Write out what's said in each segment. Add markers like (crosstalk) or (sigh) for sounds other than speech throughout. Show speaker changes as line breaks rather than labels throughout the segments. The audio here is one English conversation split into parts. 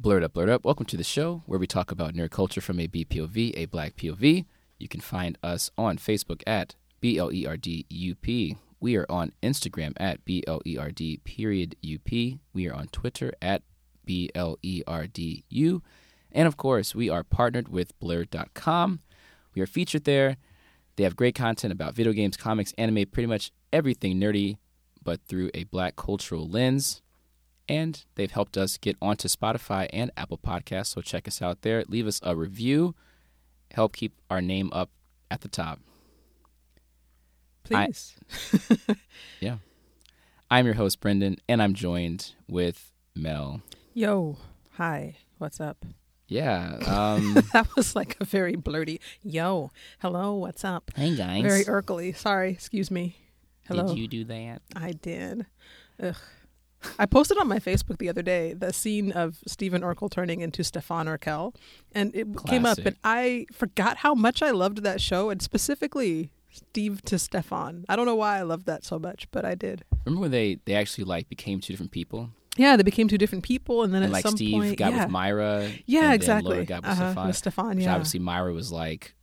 Blerd Up, Blerd Up. Welcome to the show where we talk about nerd culture from a BPOV, a black POV. You can find us on Facebook at BLERDUP. We are on Instagram at BLERD period UP. We are on Twitter at BLERDU. And of course, we are partnered with Blurred.com. We are featured there. They have great content about video games, comics, anime, pretty much everything nerdy, but through a black cultural lens. And they've helped us get onto Spotify and Apple Podcasts. So check us out there. Leave us a review. Help keep our name up at the top.
Please. (laughs)
Yeah. I'm your host, Brendan, and I'm joined with Mel.
Yo. Hi. What's up?
Yeah. (laughs) Um,
That was like a very blerdy. Yo. Hello. What's up?
hey, guys.
Very Urkely. Sorry. Excuse me. Hello.
Did you do that?
I did. Ugh. I posted on my Facebook the other day the scene of Stephen Urkel turning into Stefan Urkel, and it came up, and I forgot how much I loved that show, and specifically Steve to Stefan. I don't know why I loved that so much, but I did.
Remember when they, they actually like became two different people?
Yeah, they became two different people, and then
and
at
like
some
Steve
point,
got
yeah,
with Myra.
yeah,
and then
exactly.
Laura got with
uh-huh,
Stefan.
with Stefan, yeah,
obviously Myra was like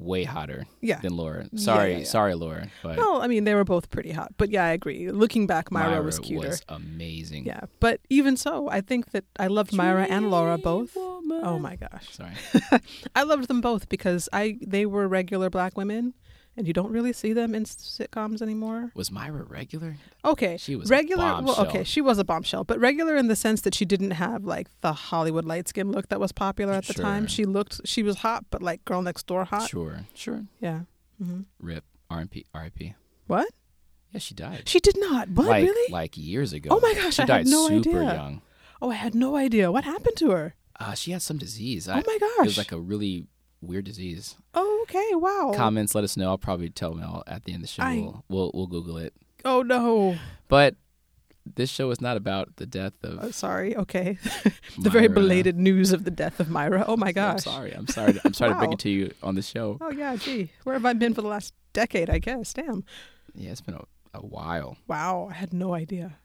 way hotter
yeah.
than Laura. Sorry,
yeah, yeah.
sorry, Laura, but
Well, I mean, they were both pretty hot, but yeah, I agree. Looking back, Myra,
Myra
was cuter.
was amazing.
Yeah, but even so, I think that I loved Myra and Laura both.
Woman.
Oh my gosh,
Sorry. (laughs)
I loved them both because I they were regular black women, and you don't really see them in sitcoms anymore.
Was Myra regular?
Okay,
She was a
regular. well, okay, she was a bombshell, but regular in the sense that she didn't have like the Hollywood light skin look that was popular at the time. She looked, she was hot, but like girl next door hot.
Sure, sure.
Yeah. hmm
Rip. R.I.P. R.I.P.
What?
Yeah, she died.
She did not. What
like,
really?
Like years ago.
Oh my gosh,
she
I
died
had no
super
idea.
young.
oh, I had no idea. What happened to her?
Uh, she had some disease.
oh
I,
my
It was like a really weird disease.
oh, okay. Wow.
Comments, let us know. I'll probably tell Mel at the end of the show.
I-
We'll, we'll we'll Google it.
oh no.
But this show is not about the death of
Oh, sorry. Okay. (laughs) the very belated news of the death of Myra. Oh my
I'm
gosh.
sorry. I'm sorry. to- I'm sorry to bring it to you on the show.
Oh yeah. Gee, where have I been for the last decade? I guess. Damn.
Yeah, it's been a, a while.
Wow. I had no idea.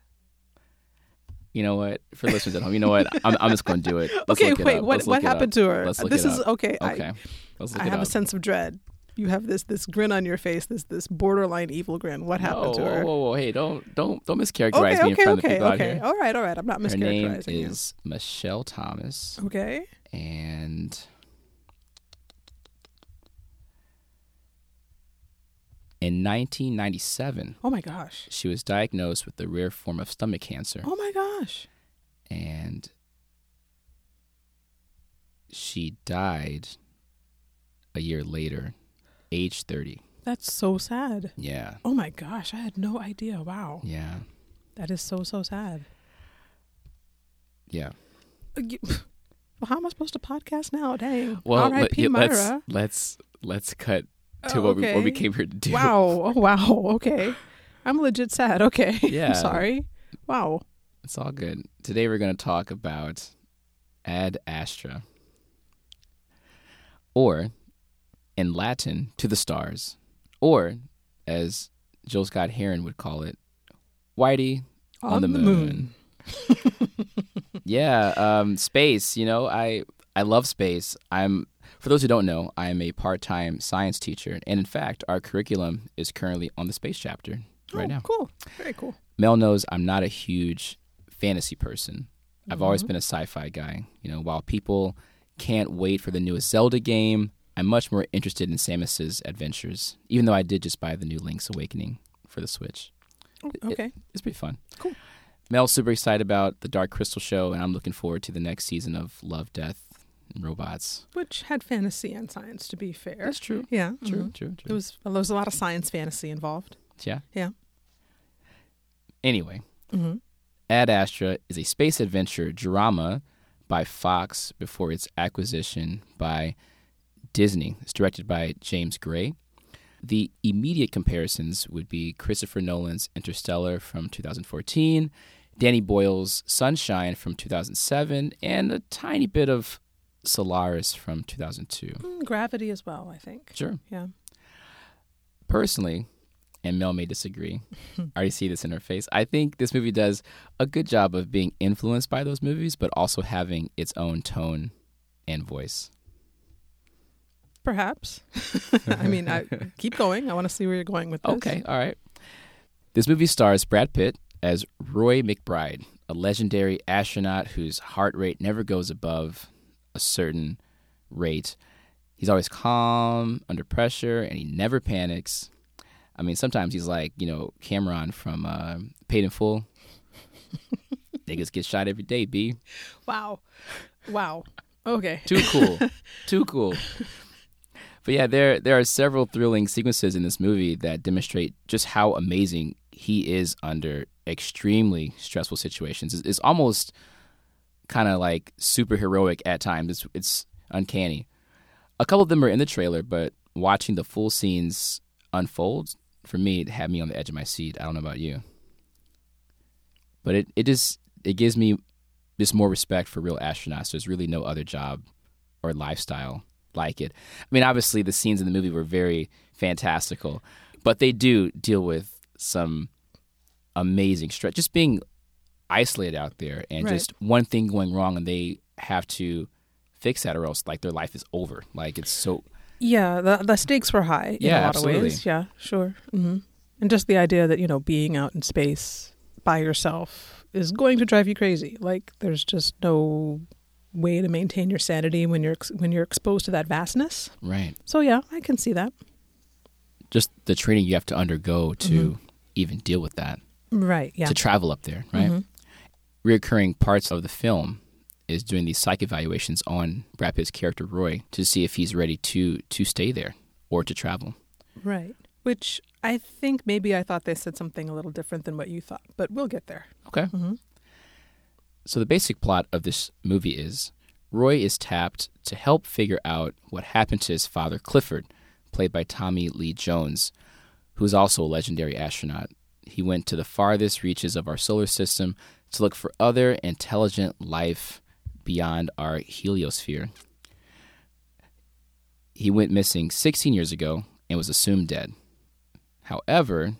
You know what? For listeners at home, you know what? I'm, I'm just going to do it. Let's
okay.
look it
Wait.
up.
What
Let's
what
it
happened to her?
Let's look
this
it
is
up.
okay.
Okay. Let's
I,
look
I
it
have
up.
a sense of dread. You have this this grin on your face. This this borderline evil grin. What happened to her?
Whoa, whoa, whoa. Hey, don't don't don't mischaracterize
okay.
me in
Okay.
front of the
Okay.
people out
Okay.
here.
All right. All right. I'm not mischaracterizing.
Her name
mischaracterizing you.
is Michelle Thomas,
Okay.
and in 1997,
Oh my gosh.
she was diagnosed with the rare form of stomach cancer,
Oh my gosh.
and she died a year later, age 30.
That's so sad.
Yeah,
Oh my gosh. I had no idea. Wow.
yeah,
That is so so sad.
yeah.
Uh, (laughs) Well, how am I supposed to podcast now? Dang.
Well, let, us let's let's cut to
Oh,
what we what we came here to do.
Wow. (laughs) Oh, wow. (laughs) Okay. I'm legit sad. Okay. (laughs)
Yeah.
I'm sorry. Wow.
It's all good. Today we're going to talk about Ad Astra, or in Latin, to the stars, or as Jill Scott Heron would call it, Whitey on, the, moon. yeah, um, space. You know, I I love space. I'm for those who don't know, I am a part-time science teacher, and in fact, our curriculum is currently on the space chapter right
oh,
now.
Cool. Very cool.
Mel knows I'm not a huge fantasy person. I've always
Mhm.
been a sci-fi guy. You know, while people can't wait for the newest Zelda game, I'm much more interested in Samus's adventures. Even though I did just buy the new Link's Awakening for the Switch,
Oh,
It-
okay.
it's pretty fun.
Cool.
Mel's super excited about the Dark Crystal show, and I'm looking forward to the next season of Love, Death, Robots.
Which had fantasy and science, to be fair.
That's true.
Yeah.
True,
mhm.
true, true.
It was well, there was a lot of science fantasy involved.
yeah.
Yeah.
Anyway,
Mm-hmm.
Ad Astra is a space adventure drama by Fox before its acquisition by Disney. It's directed by James Gray. The immediate comparisons would be Christopher Nolan's Interstellar from 2014, Danny Boyle's Sunshine from 2007, and a tiny bit of Solaris from 2002.
Mm, Gravity as well, I think.
Sure.
Yeah.
Personally, and Mel may disagree. (laughs) I already see this in her face. I think this movie does a good job of being influenced by those movies, but also having its own tone and voice.
Perhaps. (laughs) I mean, I, (laughs) keep going. I want to see where you're going with this.
Okay, all right. This movie stars Brad Pitt as Roy McBride, a legendary astronaut whose heart rate never goes above a certain rate. He's always calm under pressure and he never panics. I mean, sometimes he's like, you know, Cameron from uh, Paid in Full. (laughs) Niggas get shot every day, B.
Wow. Wow. Okay.
Too cool. (laughs) Too cool. But yeah, there there are several thrilling sequences in this movie that demonstrate just how amazing he is under extremely stressful situations. It's, it's almost kind of like superheroic at times. It's it's uncanny. A couple of them are in the trailer, but watching the full scenes unfold for me, it had me on the edge of my seat. I don't know about you, but it it just it gives me just more respect for real astronauts. There's really no other job or lifestyle like it. I mean, obviously the scenes in the movie were very fantastical, but they do deal with some amazing stress. Just being isolated out there and
Right.
just one thing going wrong and they have to fix that or else like their life is over. Like it's so
Yeah, the the stakes were high in a lot
absolutely.
of ways. Yeah, sure. hmm And just the idea that you know being out in space by yourself is going to drive you crazy. Like there's just no way to maintain your sanity when you're ex- when you're exposed to that vastness.
right.
So yeah, I can see that.
Just the training you have to undergo to even deal with that.
Right. Yeah.
To travel up there, right?
Mhm.
Reoccurring parts of the film is doing these psych evaluations on Brad Pitt's character Roy to see if he's ready to to stay there or to travel.
Right. Which I think maybe I thought they said something a little different than what you thought, but we'll get there.
Okay.
hmm
So the basic plot of this movie is Roy is tapped to help figure out what happened to his father Clifford, played by Tommy Lee Jones, who is also a legendary astronaut. He went to the farthest reaches of our solar system to look for other intelligent life beyond our heliosphere. He went missing 16 years ago and was assumed dead. However,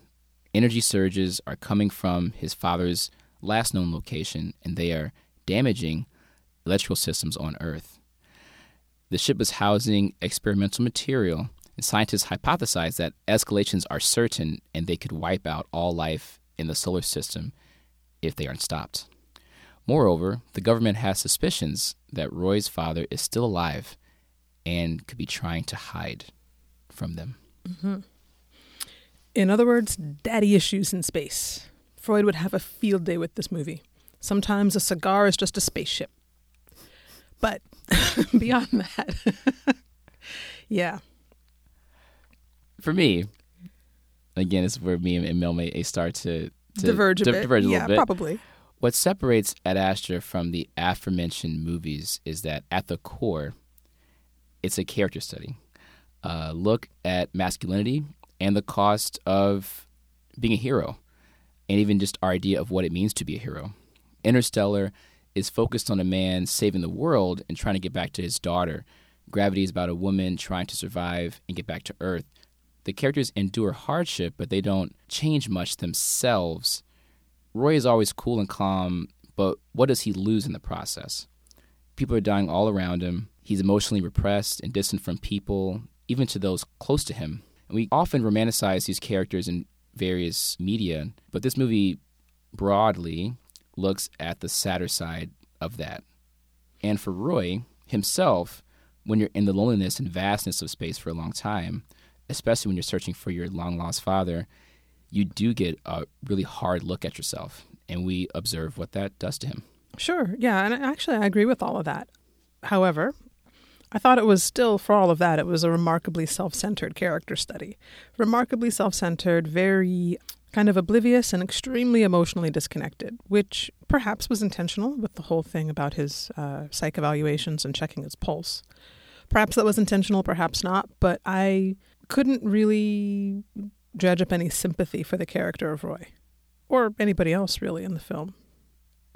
energy surges are coming from his father's last known location and they are damaging electrical systems on Earth. The ship was housing experimental material, and scientists hypothesize that escalations are certain and they could wipe out all life in the solar system if they aren't stopped. Moreover, the government has suspicions that Roy's father is still alive and could be trying to hide from them. Mm-hmm.
In other words, daddy issues in space. Freud would have a field day with this movie. Sometimes a cigar is just a spaceship. But (laughs) beyond that, (laughs) yeah.
For me, again, this is where me and Mel may start to, to
diverge a
di-
bit.
diverge a
yeah,
little bit.
probably.
What separates Ad Astra from the aforementioned movies is that at the core, it's a character study. Uh, look at masculinity and the cost of being a hero, and even just our idea of what it means to be a hero. Interstellar is focused on a man saving the world and trying to get back to his daughter. Gravity is about a woman trying to survive and get back to Earth. The characters endure hardship, but they don't change much themselves. Roy is always cool and calm, but what does he lose in the process? People are dying all around him. He's emotionally repressed and distant from people, even to those close to him. And we often romanticize these characters in various media, but this movie broadly looks at the sadder side of that. And for Roy himself, when you're in the loneliness and vastness of space for a long time, especially when you're searching for your long lost father, you do get a really hard look at yourself. And we observe what that does to him.
Sure. Yeah. And actually, I agree with all of that. However, I thought it was still, for all of that, it was a remarkably self centered character study. Remarkably self centered, very kind of oblivious and extremely emotionally disconnected, which perhaps was intentional with the whole thing about his uh, psych evaluations and checking his pulse. Perhaps that was intentional, perhaps not, but I couldn't really dredge up any sympathy for the character of Roy or anybody else really in the film.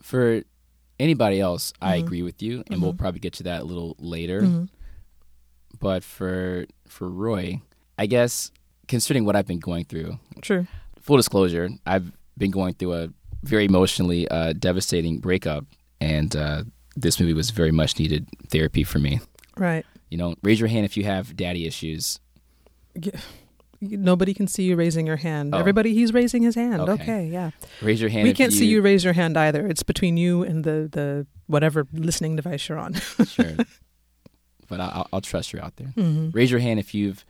For anybody else, I
Mhm.
agree with you, and we'll
Mhm.
probably get to that a little later.
Mhm.
But for for Roy, I guess considering what I've been going through,
True.
full disclosure, I've been going through a very emotionally uh, devastating breakup, and uh, this movie was very much needed therapy for me.
Right.
You know, raise your hand if you have daddy issues.
Nobody can see you raising your hand.
Oh.
Everybody, he's raising his hand.
Okay.
Okay, yeah.
Raise your hand.
we can't see you raise your hand either. It's between you and the the whatever listening device you're on. (laughs)
sure, but I'll, I'll trust you're out there.
mm-hmm.
Raise your hand if you've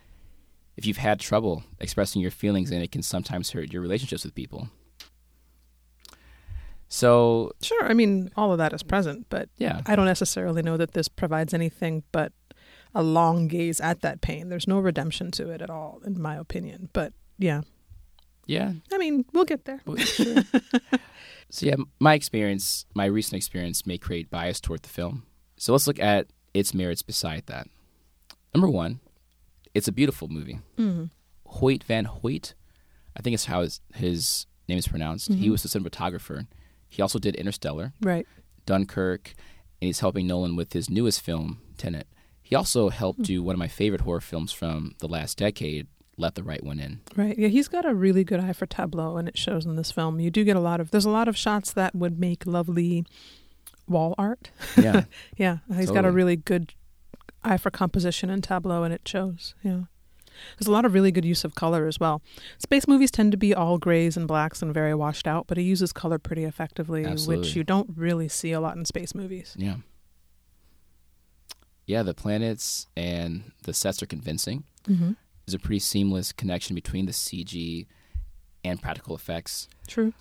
if you've had trouble expressing your feelings, and it can sometimes hurt your relationships with people. So
Sure. I mean, all of that is present, but
yeah,
I don't necessarily know that this provides anything but a long gaze at that pain. There's no redemption to it at all, in my opinion. But yeah,
yeah.
I mean, we'll get there.
Well, (laughs) sure. so yeah, my experience, my recent experience, may create bias toward the film. So let's look at its merits beside that. Number one, it's a beautiful movie.
Mm-hmm.
Hoyt Van Hoyt, I think it's how his, his name is pronounced. He
Mhm.
was the cinematographer. He also did Interstellar,
Right.
Dunkirk, and he's helping Nolan with his newest film, Tenet. He also helped
Hmm.
do one of my favorite horror films from the last decade, Let the Right One In.
Right. Yeah, he's got a really good eye for tableau, and it shows in this film. You do get a lot of. There's a lot of shots that would make lovely wall art.
Yeah, (laughs)
Yeah, he's got a really good eye for composition and tableau, and it shows. Yeah. There's a lot of really good use of color as well. Space movies tend to be all grays and blacks and very washed out, but he uses color pretty effectively,
Absolutely.
which you don't really see a lot in space movies.
yeah. Yeah, the planets and the sets are convincing.
Mm-hmm.
There's a pretty seamless connection between the CG and practical effects.
True.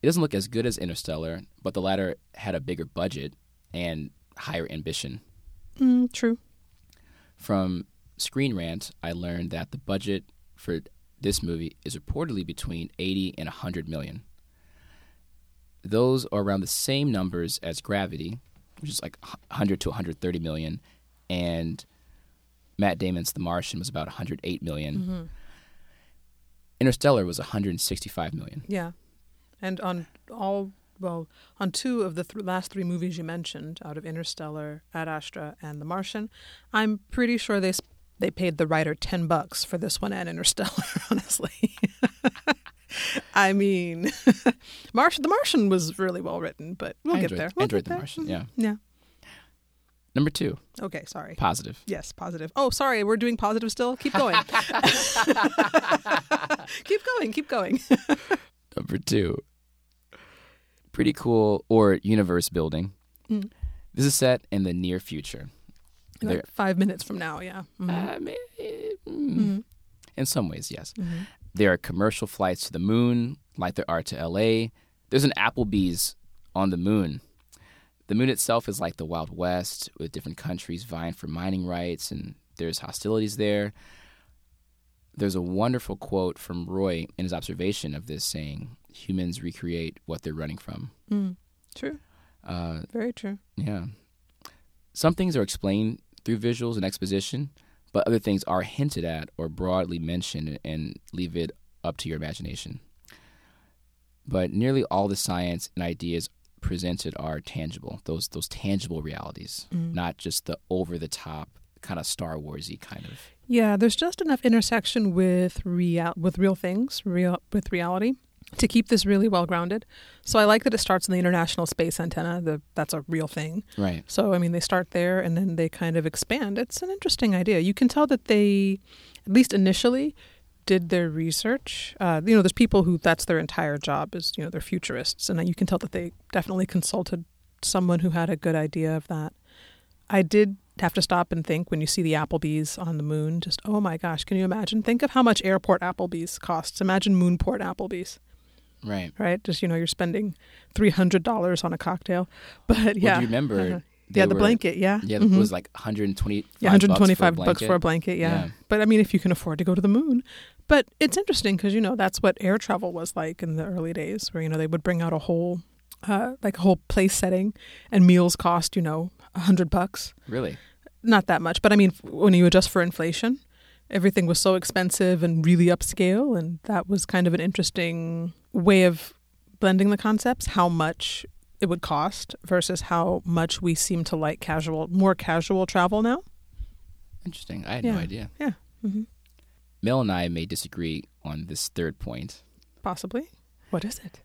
It doesn't look as good as Interstellar, but the latter had a bigger budget and higher ambition.
Mm, true.
From Screen Rant, I learned that the budget for this movie is reportedly between 80 and 100 million. Those are around the same numbers as Gravity, which is like 100 to 130 million, and Matt Damon's The Martian was about 108 million.
Mm-hmm.
Interstellar was 165 million.
Yeah. And on all, well, on two of the th- last three movies you mentioned, out of Interstellar, Ad Astra, and The Martian, I'm pretty sure they s- they paid the writer ten bucks for this one and Interstellar. (laughs) Honestly, (laughs) I mean, (laughs) Martian. The Martian was really well written, but we'll
I
get
enjoyed-
there. We'll
enjoyed The
there.
Martian, yeah.
Yeah.
Number two,
Okay. Sorry.
positive.
Yes, positive. Oh, sorry, we're doing positive still. Keep going. (laughs) (laughs) keep going. Keep going. (laughs)
Number two, pretty cool or universe building.
Mm.
This is set in the near future.
Like five minutes from now. Yeah. Mhm.
Uh, mm,
Mhm.
In some ways, yes.
Mhm.
There are commercial flights to the moon, like there are to LA. There's an Applebee's on the moon. The moon itself is like the Wild West, with different countries vying for mining rights, and there's hostilities there. There's a wonderful quote from Roy in his observation of this saying, Humans recreate what they're running from.
Mm. True.
Uh,
Very true.
yeah. Some things are explained through visuals and exposition, but other things are hinted at or broadly mentioned and leave it up to your imagination. But nearly all the science and ideas presented are tangible, those those tangible realities,
Mm.
not just the over the top kind of Star Warsy kind of.
Yeah, there's just enough intersection with real with real things, real with reality, to keep this really well grounded. So I like that it starts in the International Space Antenna. The, that's a real thing.
Right.
So I mean, they start there and then they kind of expand. It's an interesting idea. You can tell that they, at least initially, did their research. Uh, you know, there's people who that's their entire job is you know they're futurists, and you can tell that they definitely consulted someone who had a good idea of that. I did have to stop and think when you see the Applebee's on the moon. Just oh my gosh, can you imagine? Think of how much airport Applebee's costs. Imagine moonport Applebee's,
Right.
right? Just you know, you're spending three hundred dollars on a cocktail, (laughs) but yeah,
Well, do you remember?
Uh-huh. yeah, the
were-
blanket, yeah,
Yeah,
Mhm.
it was like 120.
yeah, 125 bucks
bucks
for a blanket, yeah.
Yeah.
But I mean, if you can afford to go to the moon. But it's interesting because, you know, that's what air travel was like in the early days where, you know, they would bring out a whole, uh, like a whole place setting and meals cost, you know, a hundred bucks.
Really?
Not that much. But I mean, when you adjust for inflation, everything was so expensive and really upscale. And that was kind of an interesting way of blending the concepts, how much it would cost versus how much we seem to like casual, more casual travel now.
Interesting. I had
Yeah.
no idea. Yeah.
hmm
Mel and I may disagree on this third point.
Possibly. What is it?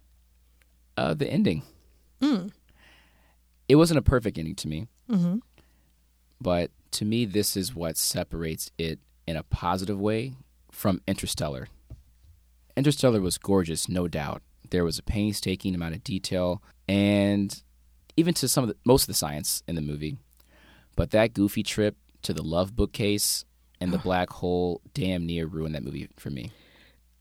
Uh, the ending.
Mm.
It wasn't a perfect ending to me,
Mm-hmm.
but to me, this is what separates it in a positive way from Interstellar. Interstellar was gorgeous, no doubt. There was a painstaking amount of detail and even to some of the, most of the science in the movie. But that goofy trip to the love bookcase and the black hole damn near ruined that movie for me.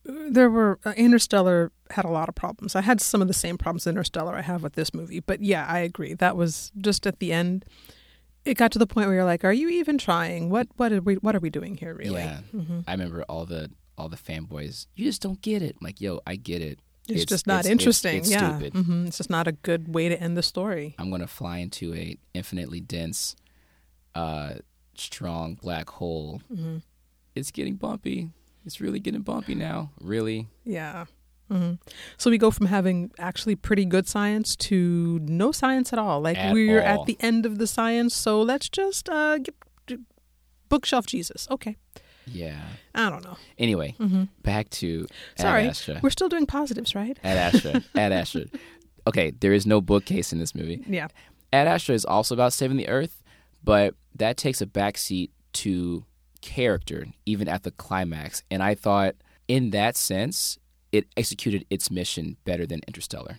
There were uh, Interstellar had a lot of problems. I had some of the same problems Interstellar I have with this movie, but yeah, I agree. That was just at the end. It got to the point where you're like, "Are you even trying? What what are we what are we doing here, really?"
Yeah.
hmm
I remember all the all the fanboys. You just don't get it. I'm like, yo, I get it.
It's, just not
it's-
interesting.
It's,
yeah,
stupid.
hmm it's just not a good way to end the story.
I'm gonna fly into a infinitely dense, uh, strong black hole.
hmm
It's getting bumpy. It's really getting bumpy now. Really?
Yeah. hmm So we go from having actually pretty good science to no science at all. Like
At
we're
all.
at the end of the science, so let's just uh, get, bookshelf Jesus. Okay,
Yeah.
I don't know.
Anyway,
hmm
back to
Sorry,
Ad Astra.
we're still doing positives, right?
At Astra. At Astra. (laughs) Okay, there is no bookcase in this movie.
Yeah.
Ad Astra is also about saving the Earth, but that takes a backseat to character, even at the climax. And I thought, in that sense, it executed its mission better than Interstellar.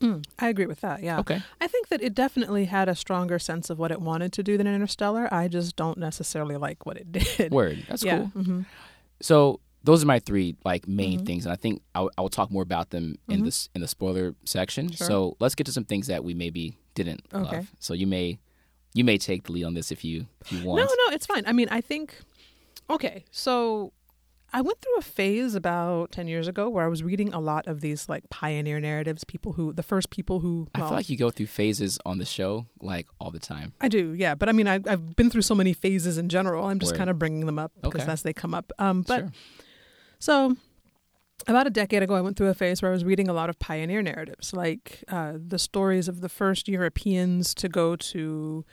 Mm, I agree with that. Yeah.
Okay.
I think that it definitely had a stronger sense of what it wanted to do than Interstellar. I just don't necessarily like what it (laughs) did.
Word. That's
yeah.
cool.
hmm
So those are my three like main
Mhm.
things, and I think I, w- I will talk more about them in
Mhm.
this in the spoiler section.
Sure.
So let's get to some things that we maybe didn't
Okay.
love. So you may you may take the lead on this if you if you want.
no, no, it's fine. I mean, I think. Okay, so I went through a phase about ten years ago where I was reading a lot of these like pioneer narratives, people who the first people who.
I feel like you go through phases on the show like all the time.
I do, yeah. But I mean, I, I've been through so many phases in general. I'm just
Word.
kind of bringing them up because
Okay.
as they come up. Um, but
sure.
So, about a decade ago, I went through a phase where I was reading a lot of pioneer narratives, like uh, the stories of the first Europeans to go to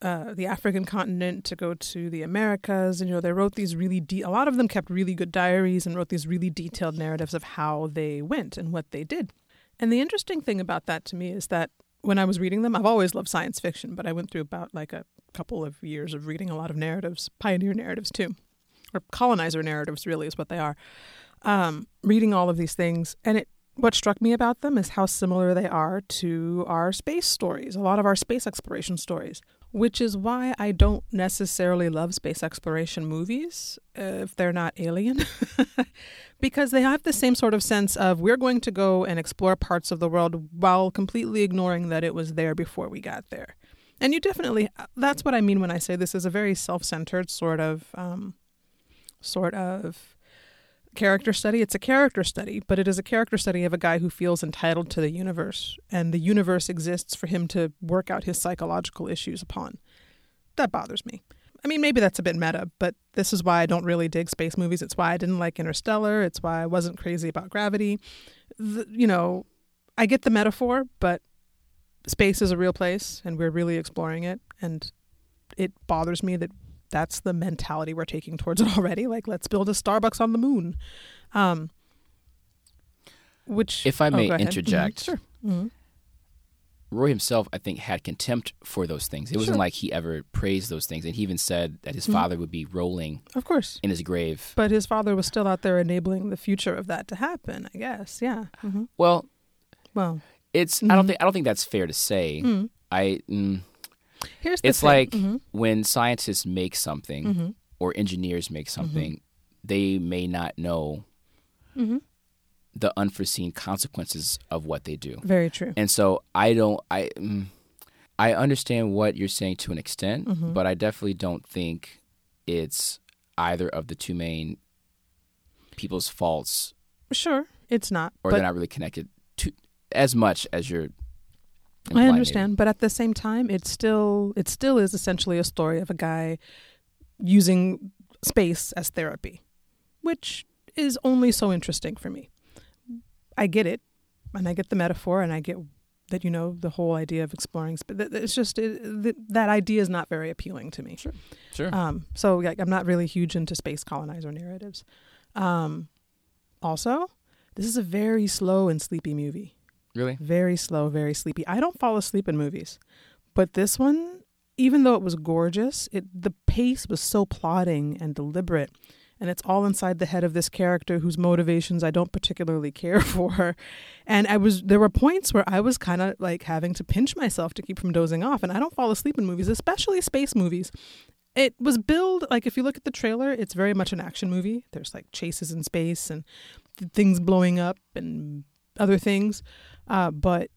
uh, the African continent, to go to the Americas. And, you know, they wrote these really, a lot of them kept really good diaries and wrote these really detailed narratives of how they went and what they did. And the interesting thing about that to me is that when I was reading them, I've always loved science fiction, but I went through about like a couple of years of reading a lot of narratives, pioneer narratives too, or colonizer narratives, really, is what they are um, reading all of these things, and it what struck me about them is how similar they are to our space stories, a lot of our space exploration stories, which is why I don't necessarily love space exploration movies uh, if they're not alien, (laughs) because they have the same sort of sense of we're going to go and explore parts of the world while completely ignoring that it was there before we got there. And you definitely, that's what I mean when I say this is a very self centered sort of, um, sort of character study. It's a character study, but it is a character study of a guy who feels entitled to the universe, and the universe exists for him to work out his psychological issues upon. That bothers me. I mean, maybe that's a bit meta, but this is why I don't really dig space movies. It's why I didn't like Interstellar. It's why I wasn't crazy about Gravity. The, you know, I get the metaphor, but space is a real place, and we're really exploring it, and it bothers me that that's the mentality we're taking towards it (laughs) already. Like, let's build a Starbucks on the moon. Um, which,
If I
oh,
may.
Mhm.
interject,
Sure. Mhm.
Roy himself, I think, had contempt for those things. It wasn't like he ever praised those things, and he even said that his
Mhm.
father would be rolling
Of course.
in his grave.
But his father was still out there enabling the future of that to happen, I guess. Yeah. hmm
Well,
Well,
it's I don't
Mhm.
think I don't think that's fair to say. I mm,
here's the
it's
thing.
like
Mhm.
when scientists make something
Mhm.
or engineers make something, they may not know
Mhm.
the unforeseen consequences of what they do.
Very true.
And so I don't I mm, I understand what you're saying to an extent,
Mhm.
but I definitely don't think it's either of the two main people's faults
Sure, it's not.
or they're not really connected to as much as you're
I understand, but at the same time, it still it still is essentially a story of a guy using space as therapy, which is only so interesting for me. I get it, and I get the metaphor, and I get that you know the whole idea of exploring. That- it's just it, that that idea is not very appealing to me.
Sure. Sure.
Um, so like, I'm not really huge into space colonizer narratives. Um, also, this is a very slow and sleepy movie.
Really?
Very slow, very sleepy. I don't fall asleep in movies, but this one, even though it was gorgeous, it the pace was so plodding and deliberate, and it's all inside the head of this character whose motivations I don't particularly care (laughs) for. And I was there were points where I was kind of like having to pinch myself to keep from dozing off, and I don't fall asleep in movies, especially space movies. It was billed like if you look at the trailer, it's very much an action movie. There's like chases in space and things blowing up and other things. Uh, but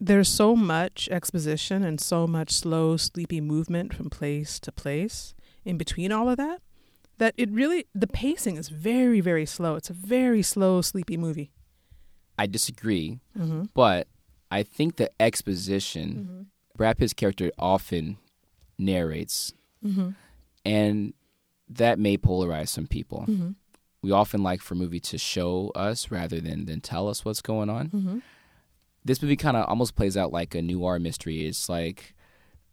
there's so much exposition and so much slow, sleepy movement from place to place in between all of that that it really the pacing is very, very slow. It's a very slow, sleepy movie.
I disagree,
Mm-hmm.
but I think the exposition Brad Pitt's character often narrates,
Mm-hmm.
and that may polarize some people.
Mm-hmm.
We often like for a movie to show us rather than than tell us what's going on.
Mm-hmm.
This movie kind of almost plays out like a noir mystery. It's like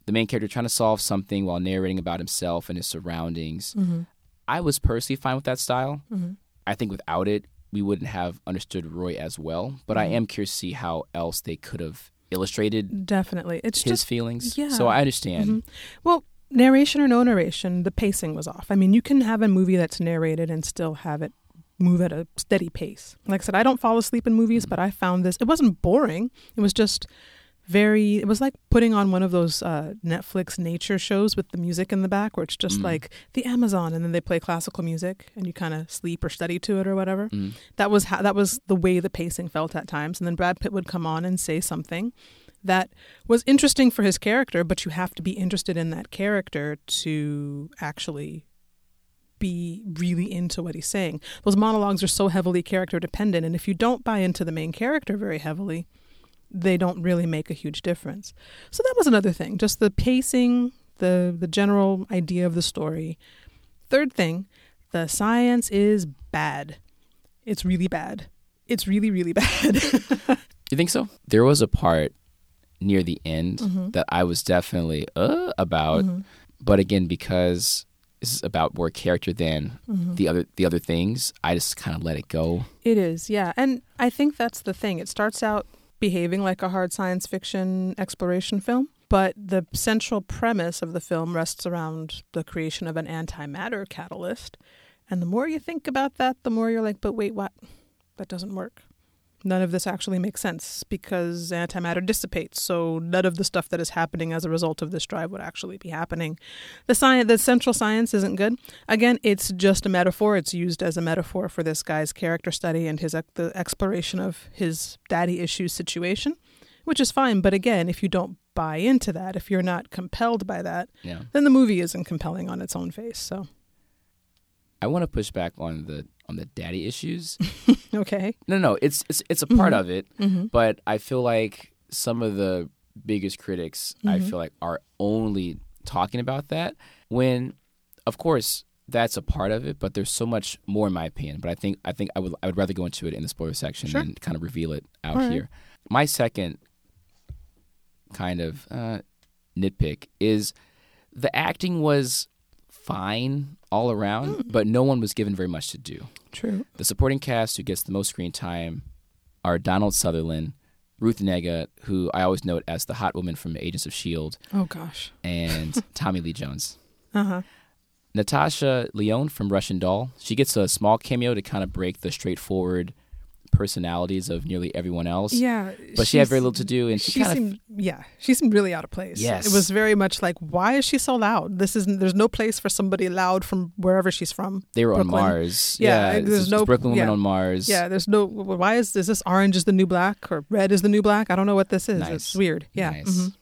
the main character trying to solve something while narrating about himself and his surroundings.
Mm-hmm.
I was personally fine with that style.
Mm-hmm.
I think without it, we wouldn't have understood Roy as well. But I
Mhm.
am curious to see how else they could have illustrated
Definitely. It's
his
just
feelings.
yeah.
So I understand.
Mhm. Well, narration or no narration, the pacing was off. I mean, you can have a movie that's narrated and still have it move at a steady pace. Like I said, I don't fall asleep in movies, but I found this. It wasn't boring. It was just very. It was like putting on one of those uh, Netflix nature shows with the music in the back, where it's just
Mm.
like the Amazon, and then they play classical music, and you kind of sleep or study to it or whatever
Mm.
that was how, that was the way the pacing felt at times and then Brad Pitt would come on and say something that was interesting for his character but you have to be interested in that character to actually be really into what he's saying those monologues are so heavily character dependent and if you don't buy into the main character very heavily they don't really make a huge difference so that was another thing just the pacing the the general idea of the story third thing the science is bad it's really bad. It's really, really (laughs) bad.
You think so? There was a part near the end
Mhm.
that I was definitely uh about,
Mhm.
but again because is about more character than
Mhm.
the other the other things, I just kind of let it go.
It is, yeah. And I think that's the thing. It starts out behaving like a hard science fiction exploration film, but the central premise of the film rests around the creation of an antimatter catalyst. And the more you think about that, the more you're like, but wait, what? That doesn't work. None of this actually makes sense because antimatter dissipates, so none of the stuff that is happening as a result of this drive would actually be happening. The science, the central science isn't good. Again, it's just a metaphor. It's used as a metaphor for this guy's character study and his the exploration of his daddy issues situation, which is fine. But again, if you don't buy into that, if you're not compelled by that,
Yeah.
then the movie isn't compelling on its own face. So
I want to push back on the on the daddy issues. (laughs)
okay,
no, no, it's it's it's a part
Mhm.
of it,
mm-hmm.
but I feel like some of the biggest critics I
Mhm.
feel like are only talking about that when of course that's a part of it, but there's so much more in my opinion. But I think I think I would I would rather go into it in the spoiler section
Sure.
and kind of reveal it out
right.
here. My second kind of uh, nitpick is the acting was fine all around,
Mm.
but no one was given very much to do.
true.
The supporting cast who gets the most screen time are Donald Sutherland, Ruth Negga, who I always note as the hot woman from Agents of S.H.I.E.L.D.,
Oh gosh.
and (laughs) Tommy Lee Jones.
Uh huh.
Natasha Lyonne from Russian Doll. She gets a small cameo to kind of break the straightforward personalities of nearly everyone else.
Yeah,
But she had very little to do, and she,
she
kind of
seemed yeah she seemed really out of place
Yes.
it was very much like why is she so loud this isn't there's no place for somebody loud from wherever she's from
they were
Brooklyn.
on Mars.
Yeah,
it's-
there's no-
Brooklyn women
yeah.
on Mars.
yeah there's no why is is this orange is the new black or red is the new black i don't know what this is
Nice.
it's weird yeah
Nice.
mhm.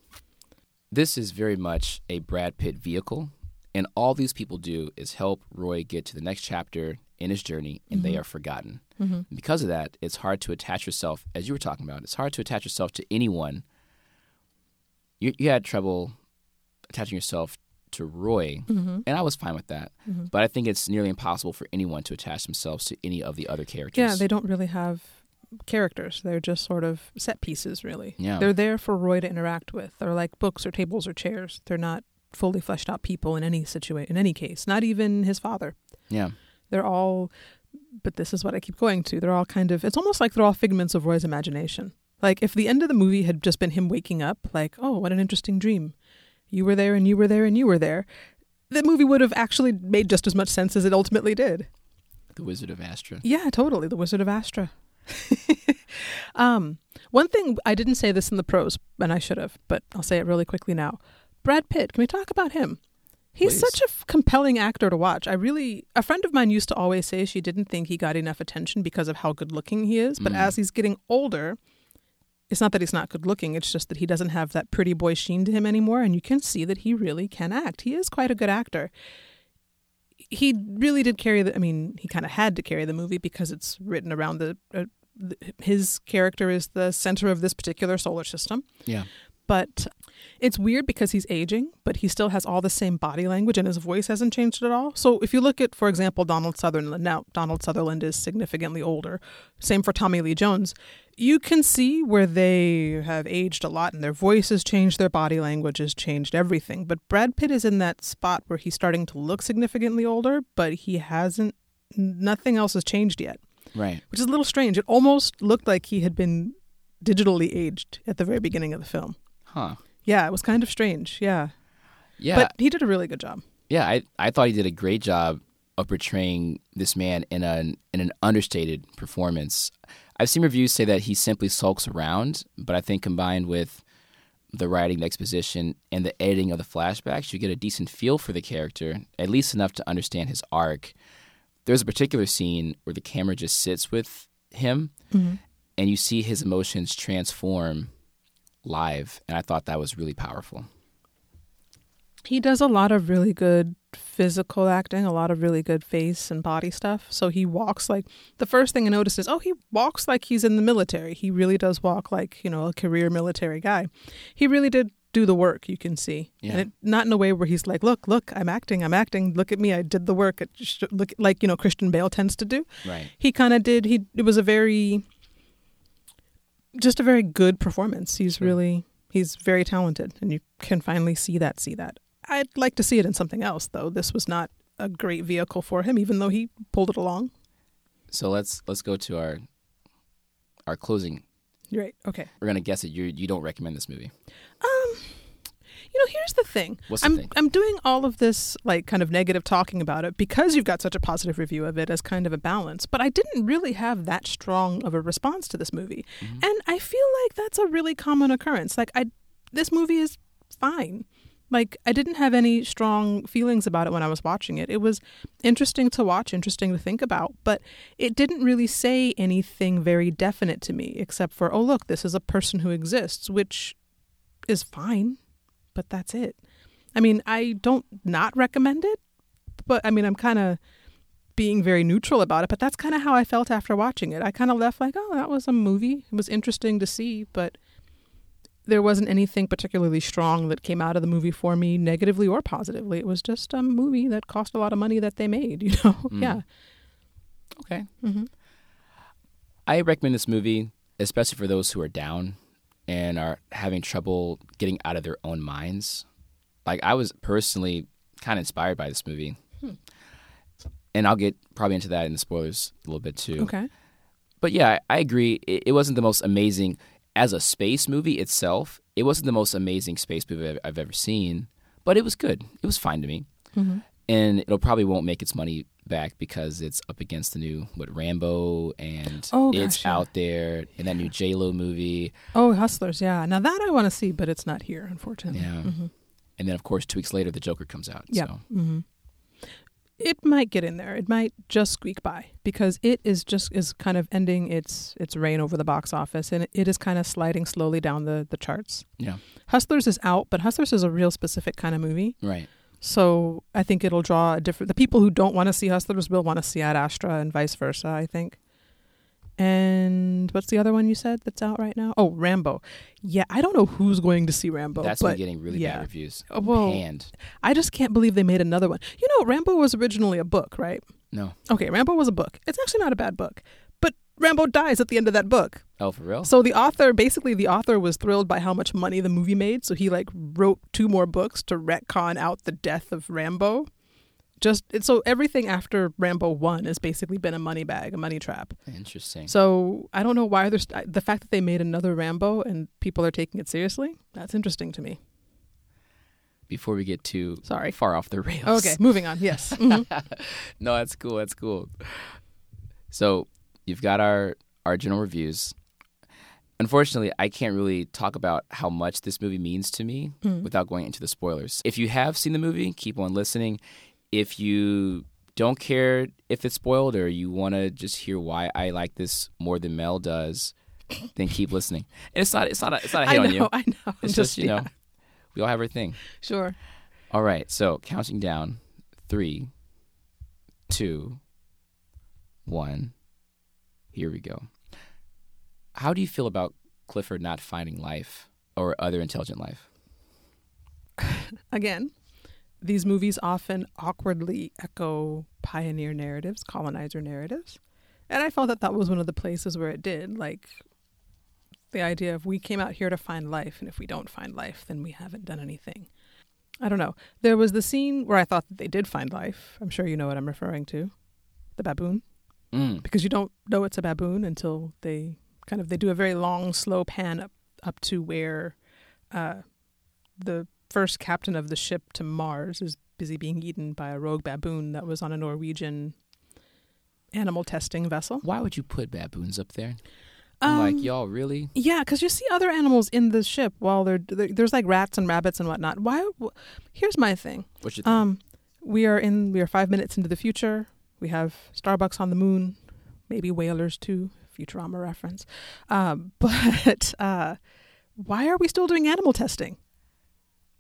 This is very much a Brad Pitt vehicle, and all these people do is help Roy get to the next chapter in his journey, and they
Mhm.
are forgotten.
Mhm.
Because of that, it's hard to attach yourself, as you were talking about, it's hard to attach yourself to anyone. You, you had trouble attaching yourself to Roy,
Mhm.
and I was fine with that.
Mhm.
But I think it's nearly impossible for anyone to attach themselves to any of the other characters.
yeah they don't really have characters. They're just sort of set pieces, really.
Yeah.
They're there for Roy to interact with. They're like books or tables or chairs. They're not fully fleshed out people in any situation, in any case. Not even his father.
Yeah.
They're all, but this is what I keep going to. They're all kind of. It's almost like they're all figments of Roy's imagination. Like if the end of the movie had just been him waking up, like, oh, what an interesting dream. You were there and you were there and you were there. The movie would have actually made just as much sense as it ultimately did.
The Wizard of Astra.
Yeah, totally. The Wizard of Astra. (laughs) um, one thing I didn't say this in the pros, and I should have, but I'll say it really quickly now. Brad Pitt. Can we talk about him? He's
Please.
such a f- compelling actor to watch. I really, a friend of mine used to always say she didn't think he got enough attention because of how good looking he is. But
Mm.
as he's getting older, it's not that he's not good looking. It's just that he doesn't have that pretty boy sheen to him anymore. And you can see that he really can act. He is quite a good actor. He really did carry the, I mean, he kind of had to carry the movie because it's written around the, uh, the, his character is the center of this particular solar system
Yeah.
But it's weird because he's aging, but he still has all the same body language and his voice hasn't changed at all. So if you look at, for example, Donald Sutherland, now Donald Sutherland is significantly older. Same for Tommy Lee Jones. You can see where they have aged a lot and their voice has changed, their body language has changed, everything. But Brad Pitt is in that spot where he's starting to look significantly older, but he hasn't, nothing else has changed yet,
Right.
which is a little strange. It almost looked like he had been digitally aged at the very beginning of the film.
Huh.
Yeah, it was kind of strange. Yeah.
Yeah.
But he did a really good job.
yeah. I I thought he did a great job of portraying this man in an in an understated performance. I've seen reviews say that he simply sulks around, but I think combined with the writing, the exposition, and the editing of the flashbacks, you get a decent feel for the character, at least enough to understand his arc. There's a particular scene where the camera just sits with him, mm-hmm. and you see his emotions transform live, and I thought that was really powerful.
He does a lot of really good physical acting, a lot of really good face and body stuff. So he walks like the first thing I noticed is, oh, he walks like he's in the military. He really does walk like, you know, a career military guy. He really did do the work, you can see.
Yeah.
And it, not in a way where he's like, look, look, I'm acting, I'm acting. Look at me, I did the work. It sh- look like, you know, Christian Bale tends to do.
Right.
he kind of did he it was a very just a very good performance. He's really he's very talented and you can finally see that see that. I'd like to see it in something else though. This was not a great vehicle for him even though he pulled it along.
So let's let's go to our our closing.
You're right. Okay.
We're gonna guess it. You you don't recommend this movie.
um you know here's the thing
What's the
I'm
thing?
I'm doing all of this like kind of negative talking about it because you've got such a positive review of it as kind of a balance. But I didn't really have that strong of a response to this movie,
Mm-hmm.
and I feel like that's a really common occurrence. Like I, this movie is fine. Like I didn't have any strong feelings about it when I was watching it. It was interesting to watch, interesting to think about, but it didn't really say anything very definite to me except for, oh look, this is a person who exists, which is fine, but that's it. I mean, I don't not recommend it, but I mean, I'm kind of being very neutral about it, but that's kind of how I felt after watching it. I kind of left like, oh, that was a movie. It was interesting to see, but there wasn't anything particularly strong that came out of the movie for me, negatively or positively. It was just a movie that cost a lot of money that they made, (laughs) you know?
Mm.
Yeah.
Okay.
Mm-hmm.
I recommend this movie, especially for those who are down and are having trouble getting out of their own minds. Like I was personally kind of inspired by this movie,
Hmm.
and I'll get probably into that in the spoilers a little bit too.
Okay.
But yeah, I, I agree. It, it wasn't the most amazing as a space movie itself. It wasn't the most amazing space movie I've, I've ever seen, but it was good. It was fine to me,
hmm
and it'll probably won't make its money back because it's up against the new what Rambo and
Oh,
it's out there and that new J Lo movie.
Oh, Hustlers. Yeah. Now that I want to see, but it's not here, unfortunately.
Yeah.
hmm
And then, of course, two weeks later, the Joker comes out.
Yeah.
So,
hmm It might get in there. It might just squeak by because it is just is kind of ending its its reign over the box office, and it is kind of sliding slowly down the the charts.
yeah,
Hustlers is out, but Hustlers is a real specific kind of movie.
right.
So I think it'll draw a different. The people who don't want to see Hustlers will want to see Ad Astra, and vice versa. I think. And what's the other one you said that's out right now? Oh, Rambo. Yeah, I don't know who's going to see Rambo.
That's
but
been getting really
yeah.
bad reviews.
Uh, well,
Panned.
I just can't believe they made another one. You know, Rambo was originally a book, right?
No.
Okay, Rambo was a book. It's actually not a bad book, Rambo dies at the end of that book.
Oh, for real?
So the author, basically, the author was thrilled by how much money the movie made, so he like wrote two more books to retcon out the death of Rambo. Just so everything after Rambo one has basically been a money bag, a money trap.
Interesting.
So I don't know why there's the fact that they made another Rambo and people are taking it seriously. That's interesting to me.
Before we get too
Sorry.
far off the rails.
Okay, moving on. Yes. (laughs) Mhm.
no, that's cool. That's cool. So you've got our our general reviews. Unfortunately, I can't really talk about how much this movie means to me hmm. without going into the spoilers. If you have seen the movie, keep on listening. If you don't care if it's spoiled or you want to just hear why I like this more than Mel does, (coughs) then keep listening. And it's not it's not a, it's not a hate
know.
on you.
I know.
It's just, you
yeah,
know, we all have our thing.
Sure.
All right, so counting down three, two, one. Here we go. How do you feel about Clifford not finding life or other intelligent life? (laughs)
Again, these movies often awkwardly echo pioneer narratives, colonizer narratives. And I felt that that was one of the places where it did. Like the idea of we came out here to find life, and if we don't find life, then we haven't done anything. I don't know. There was the scene where I thought that they did find life. I'm sure you know what I'm referring to the baboon.
Mm.
because you don't know it's a baboon until they kind of they do a very long slow pan up up to where uh, the first captain of the ship to Mars is busy being eaten by a rogue baboon that was on a Norwegian animal testing vessel.
Why would you put baboons up there? I'm
Um,
like, y'all really?
Yeah, because you see other animals in the ship while they're, there- there's like rats and rabbits and whatnot. Why? wh- Here's my thing.
What's your thing?
Um, we are in. We are five minutes into the future. We have Starbucks on the moon, maybe whalers too. Futurama reference. Um, (laughs) but uh, why are we still doing animal testing?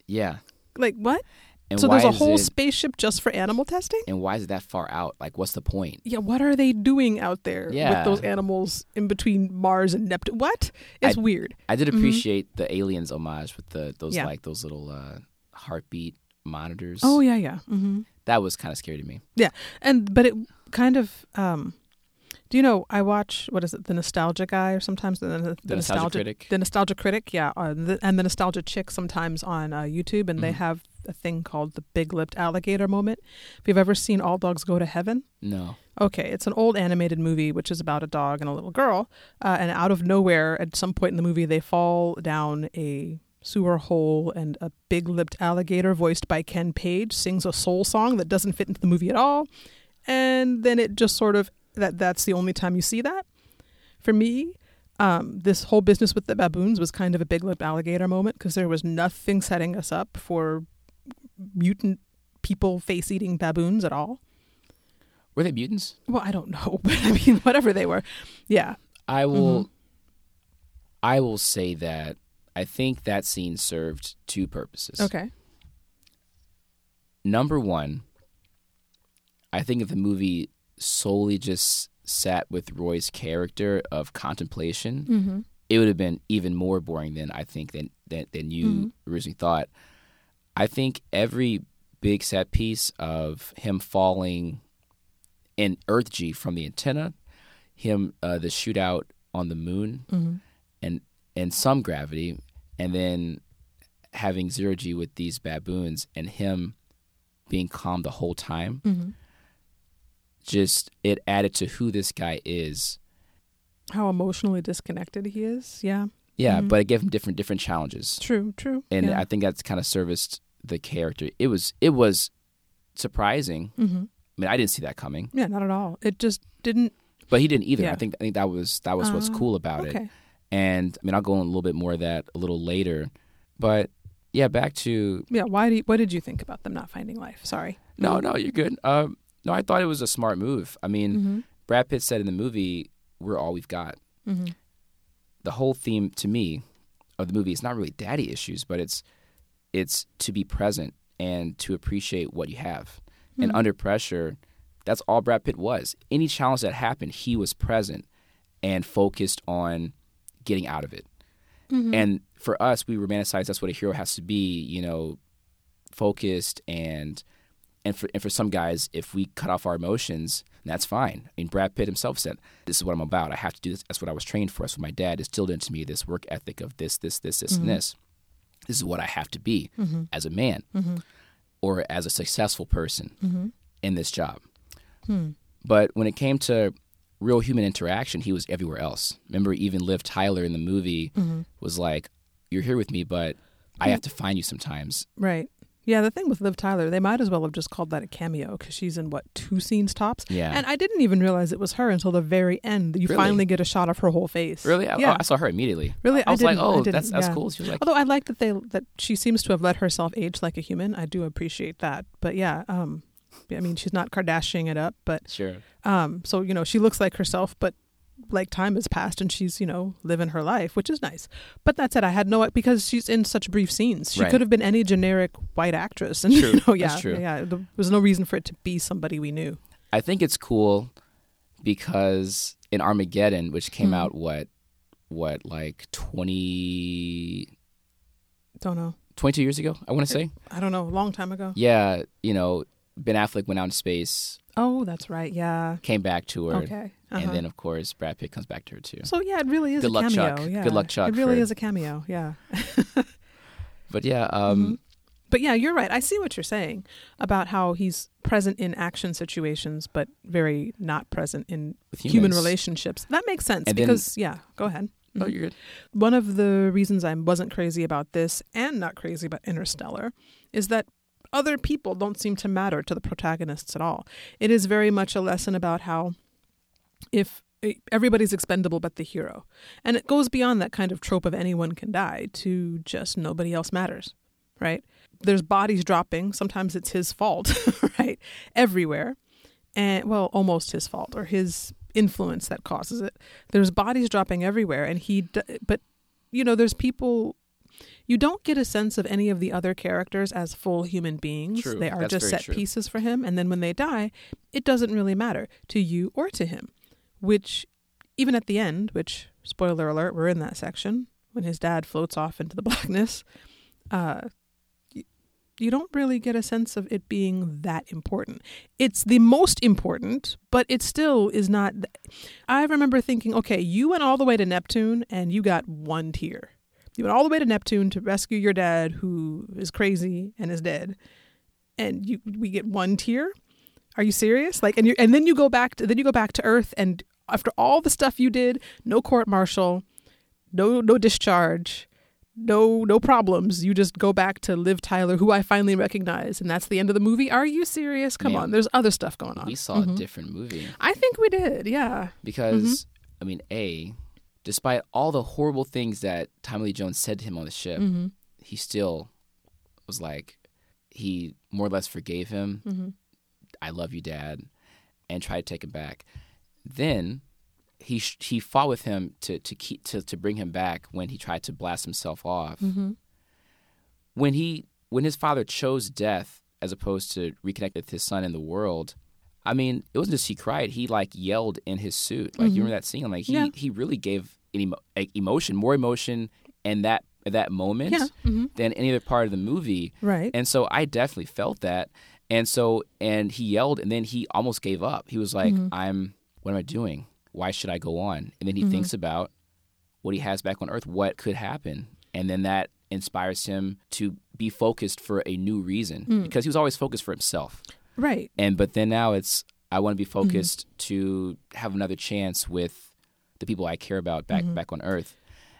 yeah.
Like what?
And
so there's a whole
it,
spaceship just for animal testing?
and why is it that far out? Like, what's the point?
Yeah, what are they doing out there
Yeah.
with those animals in between Mars and Neptune? What? It's
I-
weird.
I did
Mhm.
appreciate the aliens homage with the those
Yeah.
like those little uh, heartbeat monitors.
Oh yeah, yeah. hmm
that was kind of scary to me.
Yeah, and but it kind of um do you know i watch what is it the nostalgia guy or sometimes the, the,
The nostalgia critic.
the nostalgia critic yeah uh, the, and the nostalgia chick sometimes on uh, youtube and they
Mhm.
have a thing called the big lipped alligator moment if you've ever seen all dogs go to heaven
No.
Okay, it's an old animated movie which is about a dog and a little girl, uh, and out of nowhere, at some point in the movie, they fall down a sewer hole, and a big-lipped alligator, voiced by Ken Page, sings a soul song that doesn't fit into the movie at all, and then it just sort of that that's the only time you see that. For me, um, this whole business with the baboons was kind of a big-lipped alligator moment because there was nothing setting us up for mutant people face-eating baboons at all.
Were they mutants?
Well, I don't know, (laughs) but I mean, whatever they were. Yeah.
I will.
Mhm.
I will say that I think that scene served two purposes.
Okay.
Number one, I think if the movie solely just sat with Roy's character of contemplation,
Mm-hmm.
it would have been even more boring than I think than than, than you
Mhm.
originally thought. I think every big set piece of him falling in Earth G from the antenna, him uh, the shootout on the moon,
Mm-hmm.
and and some gravity, and then having zero G with these baboons and him being calm the whole time.
Mm-hmm.
Just it added to who this guy is.
How emotionally disconnected he is. Yeah.
Yeah,
Mhm.
but it gave him different different challenges.
True. True.
and
yeah.
I think that's kind of serviced the character. It was it was surprising.
mm-hmm.
I mean, I didn't see that coming,
Yeah. Not at all. It just didn't.
but he didn't either.
Yeah.
I think I think that was that was what's
Ah,
cool about it. And I mean, I'll go in a little bit more of that a little later, but yeah, back to
Yeah. Why do? You, what did you think about them not finding life? Sorry.
no, no, you're good. Um, no, I thought it was a smart move. I mean,
Mm-hmm.
Brad Pitt said in the movie, "We're all we've got."
Mm-hmm.
The whole theme to me of the movie is not really daddy issues, but it's it's to be present and to appreciate what you have. and
Mm-hmm.
under pressure, that's all Brad Pitt was. Any challenge that happened, he was present and focused on getting out of it.
Mm-hmm.
And for us, we romanticize that's what a hero has to be, you know, focused and and for and for some guys, if we cut off our emotions, that's fine. I mean, Brad Pitt himself said, "This is what I'm about. I have to do this. That's what I was trained for. That's what my dad instilled into me. This work ethic of this, this, this, this,
Mm-hmm.
and this. This is what I have to be as a man, or as a successful person
Mm-hmm.
in this job."
Hmm.
But when it came to real human interaction, he was everywhere else. Remember, even Liv Tyler in the movie
Mm-hmm.
was like, "You're here with me, but I have to find you sometimes."
Right. Yeah, the thing with Liv Tyler, they might as well have just called that a cameo because she's in what two scenes tops.
Yeah.
And I didn't even realize it was her until the very end. You
Really?
finally get a shot of her whole face.
Really, I,
Yeah.
I saw her immediately.
Really?
I
I
was like, "Oh, that's that's
yeah.
cool." She was like,
Although I like that they that she seems to have let herself age like a human. I do appreciate that. But yeah, um, I mean, she's not Kardashian it up, but
"Sure."
um, so you know, she looks like herself, but like time has passed and she's you know living her life, which is nice. But that said, I had no because she's in such brief scenes. She
Right.
could have been any generic white actress, and
True. (laughs)
you know, yeah,
true.
yeah. There was no reason for it to be somebody we knew.
I think it's cool because in Armageddon, which came
Hmm.
out what what like 20,
Don't know.
22 years ago, I want to say.
I don't know. A long time ago.
Yeah, you know, Ben Affleck went out in space,
Oh, that's right. Yeah.
came back to her,
Okay. Uh-huh.
and then of course Brad Pitt comes back to her too.
So yeah, it really is
Good
a
luck,
cameo.
Chuck.
Yeah.
Good luck, Chuck,
It really
for-
is a cameo. Yeah. (laughs)
But yeah, um,
But yeah, you're right. I see what you're saying about how he's present in action situations, but very not present in human relationships. That makes sense
And then-
because yeah, go ahead.
Oh,
Mhm.
you're good.
One of the reasons I wasn't crazy about this and not crazy about Interstellar is that other people don't seem to matter to the protagonists at all. It is very much a lesson about how if eh, everybody's expendable but the hero. And it goes beyond that kind of trope of anyone can die to just nobody else matters, right? There's bodies dropping, sometimes it's his fault, (laughs) right? Everywhere. And well, almost his fault or his influence that causes it. There's bodies dropping everywhere and he but you know, there's people you don't get a sense of any of the other characters as full human beings.
True.
They are
That's
just set
true.
pieces for him and then when they die, it doesn't really matter to you or to him. Which even at the end, which spoiler alert, we're in that section when his dad floats off into the (laughs) blackness, uh y- you don't really get a sense of it being that important. It's the most important, but it still is not. I remember thinking, okay, you went all the way to Neptune and you got one tear. You went all the way to Neptune to rescue your dad, who is crazy and is dead, and you we get one tear. Are you serious? Like, and you and then you go back to then you go back to Earth, and after all the stuff you did, no court martial, no no discharge, no no problems. You just go back to Liv Tyler, who I finally recognize, and that's the end of the movie. Are you serious? Come
Man,
on, there's other stuff going on.
We saw
Mhm.
a different movie
I think we did. Yeah.
because
Mm-hmm.
I mean, a despite all the horrible things that Tommy Lee Jones said to him on the ship,
Mm-hmm.
he still was like he more or less forgave him.
Mm-hmm.
I love you, Dad, and tried to take him back. Then he sh- he fought with him to to keep to to bring him back when he tried to blast himself off.
Mm-hmm.
When he when his father chose death as opposed to reconnect with his son in the world. I mean, it wasn't just he cried; he like yelled in his suit. Like you remember that scene? Like he
Yeah.
he really gave an emo- like, emotion, more emotion, in that that moment
Yeah. Mm-hmm.
than any other part of the movie.
Right.
And so I definitely felt that. And so, and he yelled, and then he almost gave up. He was like,
Mm-hmm.
I'm, what am I doing? Why should I go on? And then he thinks about what he has back on earth, what could happen. And then that inspires him to be focused for a new reason
Mm.
because he was always focused for himself.
Right.
And, but then now it's, I want to be
Mm-hmm.
focused to have another chance with the people I care about back, back on earth.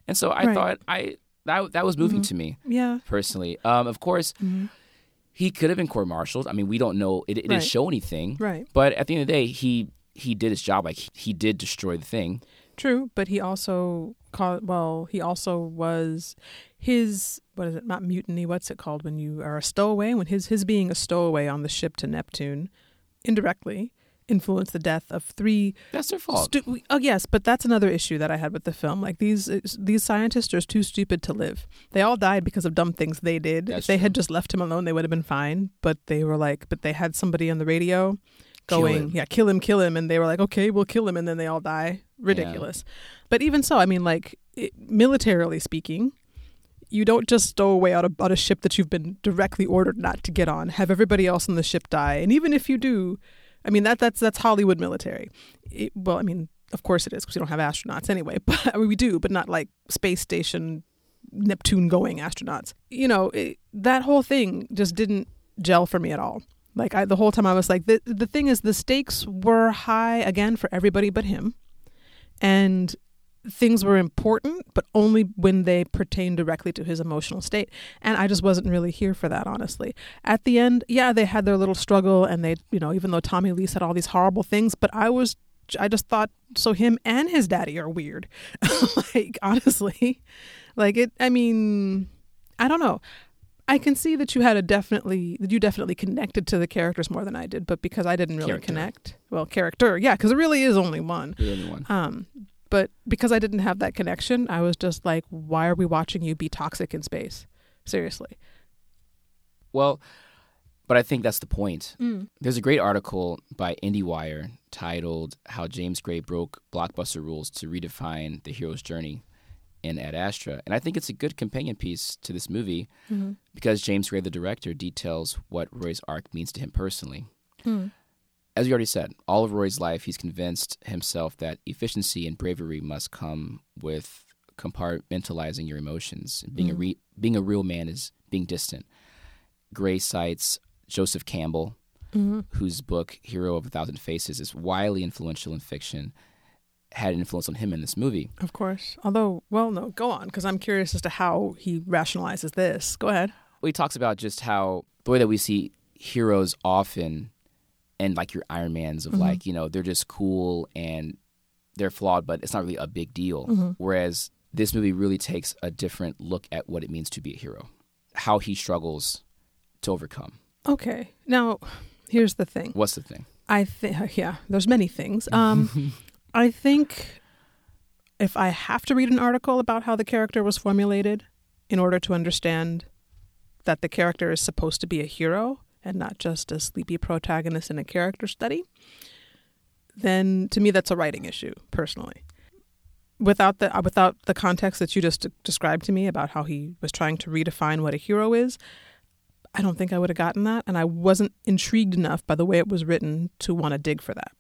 And so I
Mm-hmm. Right.
thought I, that, that was moving to me
Yeah.
personally. Um, of course, he could have been court-martialed. I mean, we don't know. It, it
Right.
didn't show anything.
Right.
But at the end of the day, he he did his job. Like he, he did destroy the thing.
True, but he also called. Well, he also was his what is it? Not mutiny. What's it called when you are a stowaway? When his his being a stowaway on the ship to Neptune, indirectly influenced the death of three.
That's their fault.
Stu- oh yes, but that's another issue that I had with the film. Like these these scientists are too stupid to live. They all died because of dumb things they did.
That's
if they had just left him alone, they would have been fine. But they were like, but they had somebody on the radio going,
him.
yeah, kill him, kill him, and they were like, okay, we'll kill him, and then they all die. Ridiculous. But even so, I mean, like it, militarily speaking, you don't just stow away on a, a ship that you've been directly ordered not to get on. Have everybody else on the ship die, and even if you do, I mean that that's that's Hollywood military. It, well, I mean, of course it is because we don't have astronauts anyway, (laughs) but I mean, we do, but not like space station Neptune going astronauts. You know, it, that whole thing just didn't gel for me at all. Like I, the whole time I was like, the the thing is, the stakes were high again for everybody but him, and things were important, but only when they pertained directly to his emotional state. And I just wasn't really here for that, honestly. At the end, yeah, they had their little struggle, and they, you know, even though Tommy Lee said all these horrible things, but I was, I just thought, so him and his daddy are weird. (laughs) like, honestly, like it, I mean, I don't know. I can see that you had a definitely that you definitely connected to the characters more than I did, but because I didn't really
Character.
connect, well, character, yeah, because it really is only one.
Only one.
Um, but because I didn't have that connection, I was just like, why are we watching you be toxic in space? Seriously.
Well, but I think that's the point.
Mm.
There's a great article by IndieWire titled "How James Gray Broke Blockbuster Rules to Redefine the Hero's Journey" in Ad Astra, and I think it's a good companion piece to this movie
Mm-hmm.
because James Gray, the director, details what Roy's arc means to him personally.
Mm.
As we already said, all of Roy's life, he's convinced himself that efficiency and bravery must come with compartmentalizing your emotions. Being a
Mm.
re- being a real man is being distant. Gray cites Joseph Campbell,
hmm
whose book Hero of a Thousand Faces is widely influential in fiction, had an influence on him in this movie.
Of course. Although, well, no, go on, because I'm curious as to how he rationalizes this. Go ahead.
Well, he talks about just how the way that we see heroes often, and like your Iron Mans of
Mhm.
like you know they're just cool and they're flawed, but it's not really a big deal.
Mhm.
Whereas this movie really takes a different look at what it means to be a hero, how he struggles to overcome.
Okay. Now, here's the thing.
What's the thing?
I think, yeah, there's many things. Um, (laughs) I think if I have to read an article about how the character was formulated in order to understand that the character is supposed to be a hero and not just a sleepy protagonist in a character study, then to me that's a writing issue personally. Without the uh, without the context that you just described to me about how he was trying to redefine what a hero is, I don't think I would have gotten that, and I wasn't intrigued enough by the way it was written to want to dig for that.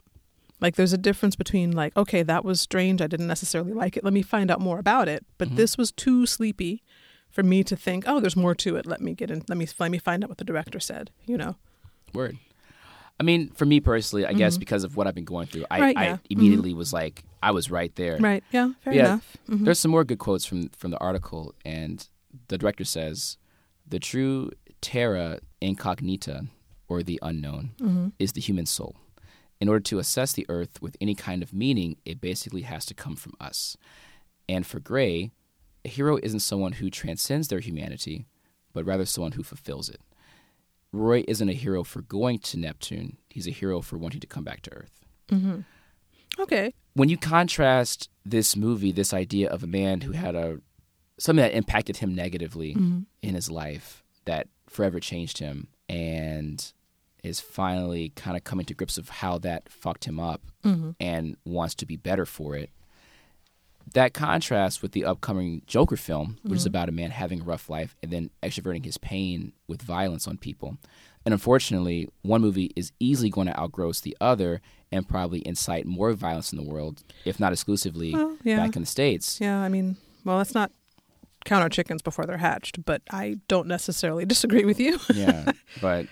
Like, there's a difference between like, okay, that was strange. I didn't necessarily like it. Let me find out more about it. But
Mhm.
this was too sleepy for me to think, oh, there's more to it. Let me get in. Let me let me find out what the director said. You know.
Word. I mean, for me personally, I guess
Mhm.
because of what I've been going through, I,
Right,
I
yeah.
immediately was like, I was right there.
Right. Yeah. Fair
Yeah.
enough. Mhm.
There's some more good quotes from from the article, and the director says, "The true terra incognita, or the unknown,
Mhm.
is the human soul. In order to assess the earth with any kind of meaning, it basically has to come from us. And for Gray, a hero isn't someone who transcends their humanity, but rather someone who fulfills it. Roy isn't a hero for going to Neptune; he's a hero for wanting to come back to Earth."
Mhm. Okay.
when you contrast this movie, this idea of a man who had a something that impacted him negatively
Mhm.
in his life that forever changed him and is finally kind of coming to grips of how that fucked him up
Mhm.
and wants to be better for it. That contrasts with the upcoming Joker film, which is
Mhm.
about a man having a rough life and then extroverting his pain with violence on people. And unfortunately, one movie is easily going to outgross the other and probably incite more violence in the world, if not exclusively
Well, yeah.
back in the States.
Yeah. I mean, well, let's not count our chickens before they're hatched, but I don't necessarily (laughs) disagree with you.
yeah. (laughs) But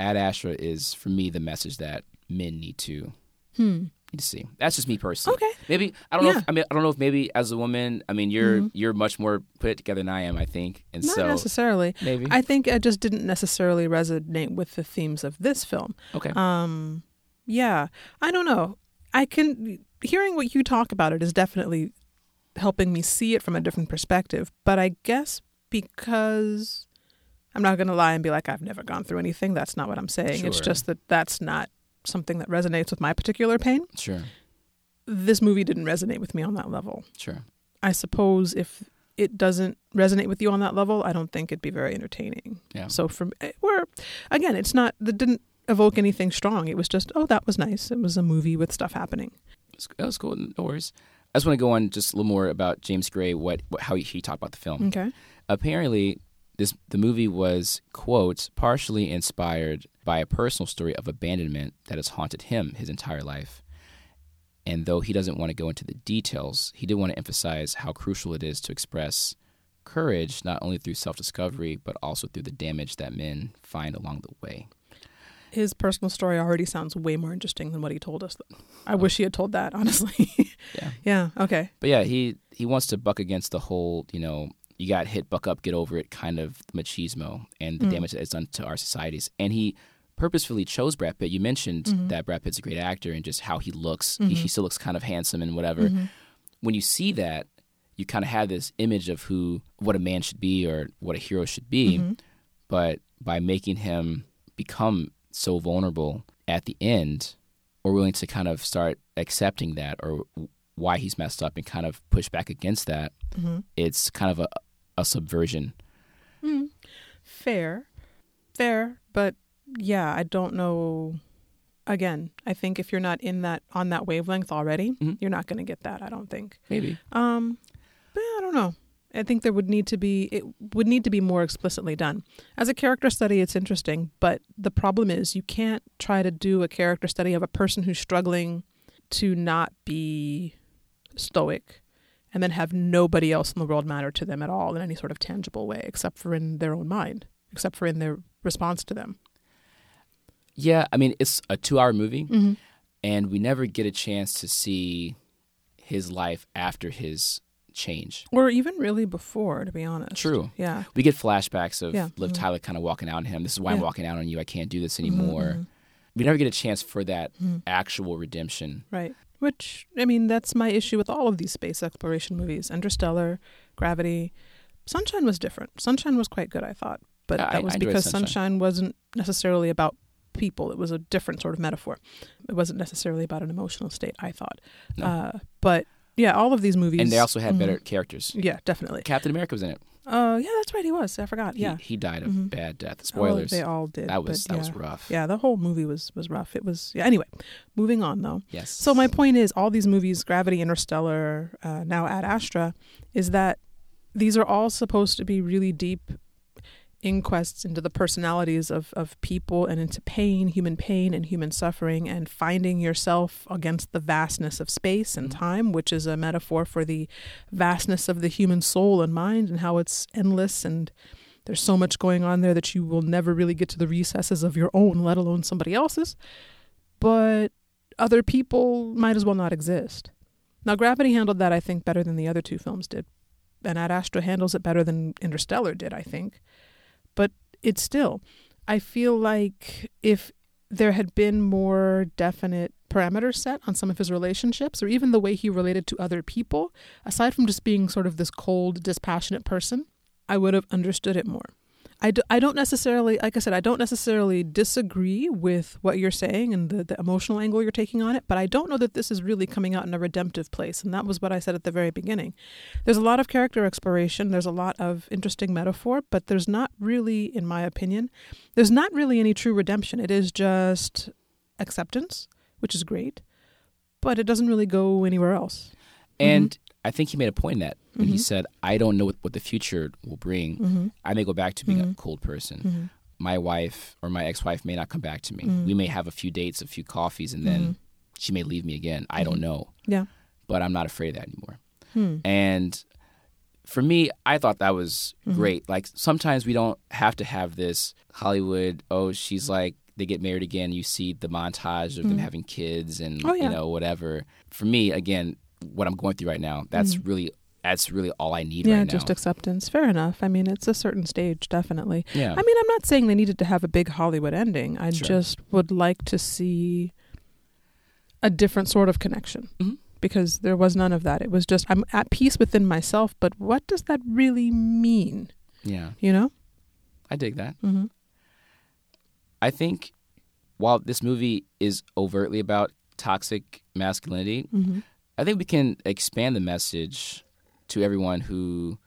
Ad Astra is, for me, the message that men need to
Hmm.
Need to see. That's just me personally.
Okay.
Maybe I don't know. If, I mean, I don't know if maybe as a woman, I mean, you're
Mhm.
you're much more put together than I am. I think, and
Not
so
necessarily.
maybe
I think it just didn't necessarily resonate with the themes of this film.
okay.
Um, yeah, I don't know. I can hearing what you talk about it is definitely helping me see it from a different perspective. But I guess because I'm not going to lie and be like I've never gone through anything. That's not what I'm saying. It's just that that's not something that resonates with my particular pain.
sure,
This movie didn't resonate with me on that level.
sure.
I suppose if it doesn't resonate with you on that level, I don't think it'd be very entertaining.
Yeah.
So from eh, where again, it's not that didn't evoke anything strong. It was just, oh, that was nice. It was a movie with stuff happening.
That was cool. No worries. I just want to go on just a little more about James Gray, what, what how he, he talked about the film.
Okay.
apparently this the movie was quote partially inspired by a personal story of abandonment that has haunted him his entire life. And though he doesn't want to go into the details, he did want to emphasize how crucial it is to express courage not only through self-discovery but also through the damage that men find along the way.
His personal story already sounds way more interesting than what he told us. I wish he had told that, (laughs) honestly.
Yeah.
yeah. Okay.
But yeah, he he wants to buck against the whole, you know, you got hit, buck up, get over it kind of machismo and the
Mm.
damage that it's done to our societies. And he purposefully chose Brad Pitt. You mentioned
Mhm.
that Brad Pitt's a great actor and just how he looks.
Mhm.
He, he still looks kind of handsome and whatever.
Mhm.
When you see that, you kind of have this image of who, what a man should be or what a hero should be.
Mhm.
But by making him become so vulnerable at the end, we're willing to kind of start accepting that or why he's messed up and kind of push back against that.
Mhm.
It's kind of a, a subversion.
Mm. Fair. Fair. But yeah, I don't know. Again, I think if you're not in that on that wavelength already,
Mhm.
you're not going to get that. I don't think.
Maybe.
Um, but I don't know. I think there would need to be it would need to be more explicitly done. As a character study, it's interesting, but the problem is you can't try to do a character study of a person who's struggling to not be stoic and then have nobody else in the world matter to them at all in any sort of tangible way except for in their own mind, except for in their response to them.
Yeah, I mean, it's a two hour movie,
Mm-hmm.
and we never get a chance to see his life after his change.
Or even really before, to be honest.
True.
Yeah.
We get flashbacks of
Yeah.
Liv
Mhm.
Tyler kind of walking out on him. This is why I'm walking out on you. I can't do this anymore.
Mhm, mhm.
We never get a chance for that
Mhm.
actual redemption.
Right. Which, I mean, that's my issue with all of these space exploration movies Interstellar, Gravity. Sunshine was different. Sunshine was quite good, I thought. But
I-
that was
I
because
Sunshine.
Sunshine wasn't necessarily about people, it was a different sort of metaphor. It wasn't necessarily about an emotional state, I thought.
No.
Uh, but yeah, all of these movies.
and they also had
Mhm.
better characters.
Yeah, definitely.
Captain America was in it.
Uh, yeah, that's right. He was. I forgot.
He,
Yeah.
he died of
Mhm.
bad death.
Oh,
Spoilers.
they all did.
that was that was rough.
Yeah, the whole movie was was rough. It was. Yeah. Anyway, moving on though.
Yes.
So my point is, all these movies, Gravity, Interstellar, uh, now Ad Astra, is that these are all supposed to be really deep inquests into the personalities of, of people and into pain, human pain and human suffering, and finding yourself against the vastness of space and
Mhm.
time, which is a metaphor for the vastness of the human soul and mind and how it's endless and there's so much going on there that you will never really get to the recesses of your own, let alone somebody else's. But other people might as well not exist. Now, Gravity handled that, I think, better than the other two films did. And Ad Astra handles it better than Interstellar did, I think. But it's still, I feel like if there had been more definite parameters set on some of his relationships, or even the way he related to other people, aside from just being sort of this cold, dispassionate person, I would have understood it more. I, do, I don't necessarily, like I said, I don't necessarily disagree with what you're saying and the, the emotional angle you're taking on it, but I don't know that this is really coming out in a redemptive place. And that was what I said at the very beginning. There's a lot of character exploration, there's a lot of interesting metaphor, but there's not really, in my opinion, there's not really any true redemption. It is just acceptance, which is great, but it doesn't really go anywhere else.
and mm-hmm. I think he made a point in that when he
Mhm.
said, "I don't know what, what the future will bring.
Mm-hmm.
I may go back to being a
Mhm.
cold person.
Mm-hmm.
My wife or my ex-wife may not come back to me.
Mhm.
We may have a few dates, a few coffees, and then
Mhm.
she may leave me again. I don't know,
Yeah.
but I'm not afraid of that anymore."
Hmm.
And for me, I thought that was great. Like sometimes we don't have to have this Hollywood. Oh, she's like they get married again. You see the montage of them
Mhm.
having kids and
Oh, yeah.
you know whatever. For me, again, what I'm going through right now, that's
Mhm.
really that's really all I need
Yeah,
right
just acceptance. Fair enough. I mean, it's a certain stage, definitely.
yeah,
I mean, I'm not saying they needed to have a big Hollywood ending. I
Sure.
just would like to see a different sort of connection
Mhm.
because there was none of that. It was just, I'm at peace within myself, but what does that really mean?
yeah,
You know?
I dig that.
Mm-hmm.
I think while this movie is overtly about toxic masculinity,
Mm-hmm.
I think we can expand the message to everyone who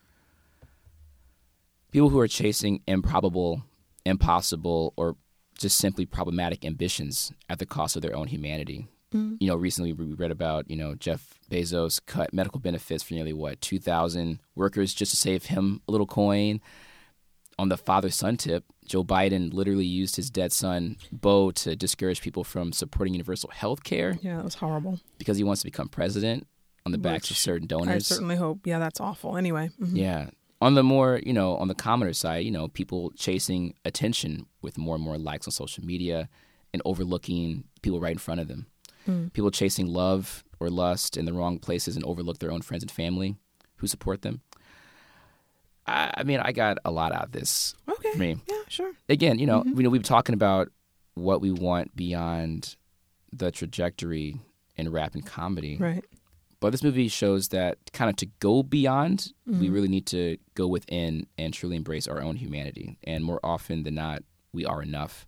people who are chasing improbable, impossible, or just simply problematic ambitions at the cost of their own humanity.
Mm.
You know, recently we read about you know Jeff Bezos cut medical benefits for nearly what two thousand workers just to save him a little coin. On the father son tip, Joe Biden literally used his dead son Bo to discourage people from supporting universal health care
Yeah, that was horrible.
because he wants to become president on the backs of certain donors.
I certainly hope. Yeah, that's awful. Anyway. mhm.
Yeah. On the more, you know, on the commoner side, you know, people chasing attention with more and more likes on social media and overlooking people right in front of them.
Mm.
People chasing love or lust in the wrong places and overlook their own friends and family who support them. I, I mean, I got a lot out of this
Okay.
for me.
Yeah, sure.
Again, you know,
Mhm.
we know we've been talking about what we want beyond the trajectory in rap and comedy.
Right.
But this movie shows that kind of to go beyond, we
Mhm.
really need to go within and truly embrace our own humanity. And more often than not, we are enough.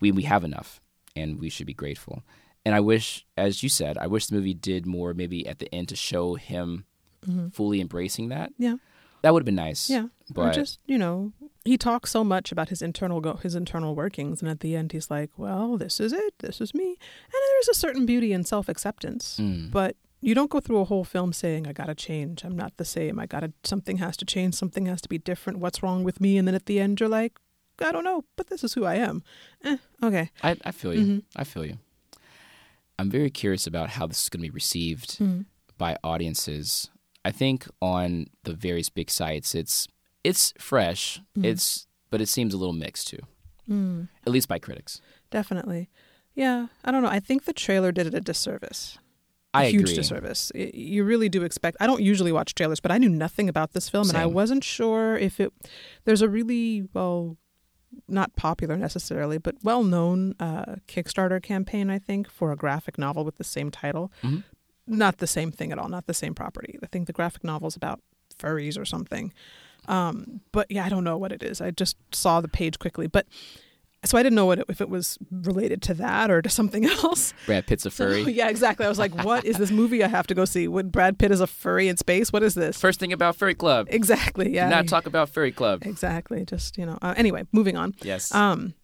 We we have enough, and we should be grateful. And I wish, as you said, I wish the movie did more, maybe at the end, to show him
Mhm.
fully embracing that.
Yeah.
that would have been nice.
Yeah. or
but
just you know, he talks so much about his internal go- his internal workings, and at the end, he's like, "Well, this is it. This is me." And there's a certain beauty in self acceptance,
Mm.
but you don't go through a whole film saying, "I gotta change. I'm not the same. I gotta something has to change. Something has to be different. What's wrong with me?" And then at the end, you're like, "I don't know, but this is who I am." Eh, okay.
I, I feel you.
Mhm.
I feel you. I'm very curious about how this is going to be received
Mm.
by audiences. I think on the various big sites, it's it's fresh.
Mhm.
It's but it seems a little mixed too,
Mm.
at least by critics.
Definitely. Yeah, I don't know. I think the trailer did it a disservice. A
I
huge
agree.
disservice. You really do expect. I don't usually watch trailers, but I knew nothing about this film, and I wasn't sure if it. There's a really well, not popular necessarily, but well-known uh, Kickstarter campaign. I think for a graphic novel with the same title.
Mhm.
Not the same thing at all. Not the same property. I think the graphic novel is about furries or something. Um, but yeah, I don't know what it is. I just saw the page quickly, but so I didn't know what it, if it was related to that or to something (laughs) else.
Brad Pitt's a (laughs) furry.
yeah, exactly. I was like, what is this movie I have to go see? Would Brad Pitt is a furry in space? What is this?
First thing about Furry Club.
Exactly. Yeah.
Do not talk about Furry Club.
Exactly. Just you know. Uh, anyway, moving on.
Yes.
Um,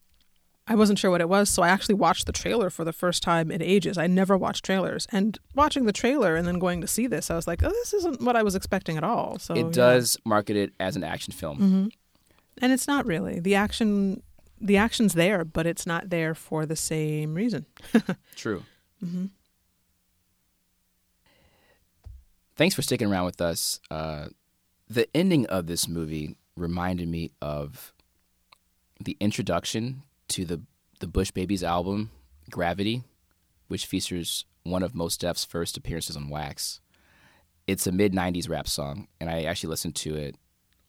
I wasn't sure what it was, so I actually watched the trailer for the first time in ages. I never watched trailers, and watching the trailer and then going to see this, I was like, oh, this isn't what I was expecting at all. So
it does market it as an action film.
hmm And it's not really the action. The action's there, but it's not there for the same reason. (laughs)
True.
hmm
Thanks for sticking around with us. Uh, the ending of this movie reminded me of the introduction to the the Bush Babees album, Gravity, which features one of Mos Def's first appearances on Wax. It's a mid '90s rap song, and I actually listened to it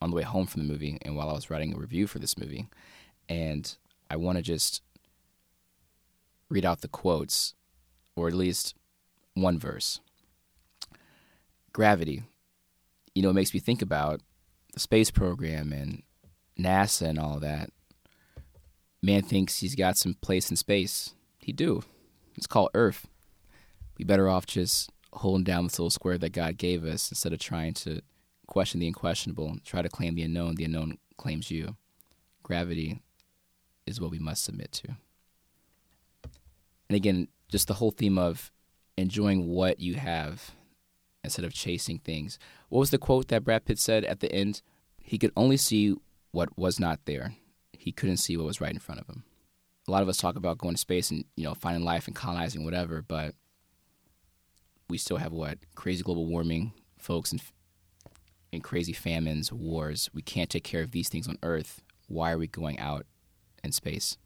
on the way home from the movie, and while I was writing a review for this movie, and I want to just read out the quotes, or at least one verse. Gravity. You know, it makes me think about the space program and NASA and all that. Man thinks he's got some place in space. He do. It's called Earth. We better off just holding down this little square that God gave us instead of trying to question the unquestionable, try to claim the unknown. The unknown claims you. Gravity is what we must submit to. And again, just the whole theme of enjoying what you have instead of chasing things. What was the quote that Brad Pitt said at the end? He could only see what was not there. He couldn't see what was right in front of him. A lot of us talk about going to space and you know finding life and colonizing whatever, but we still have what crazy global warming, folks, and and crazy famines, wars. We can't take care of these things on Earth. Why are we going out in space?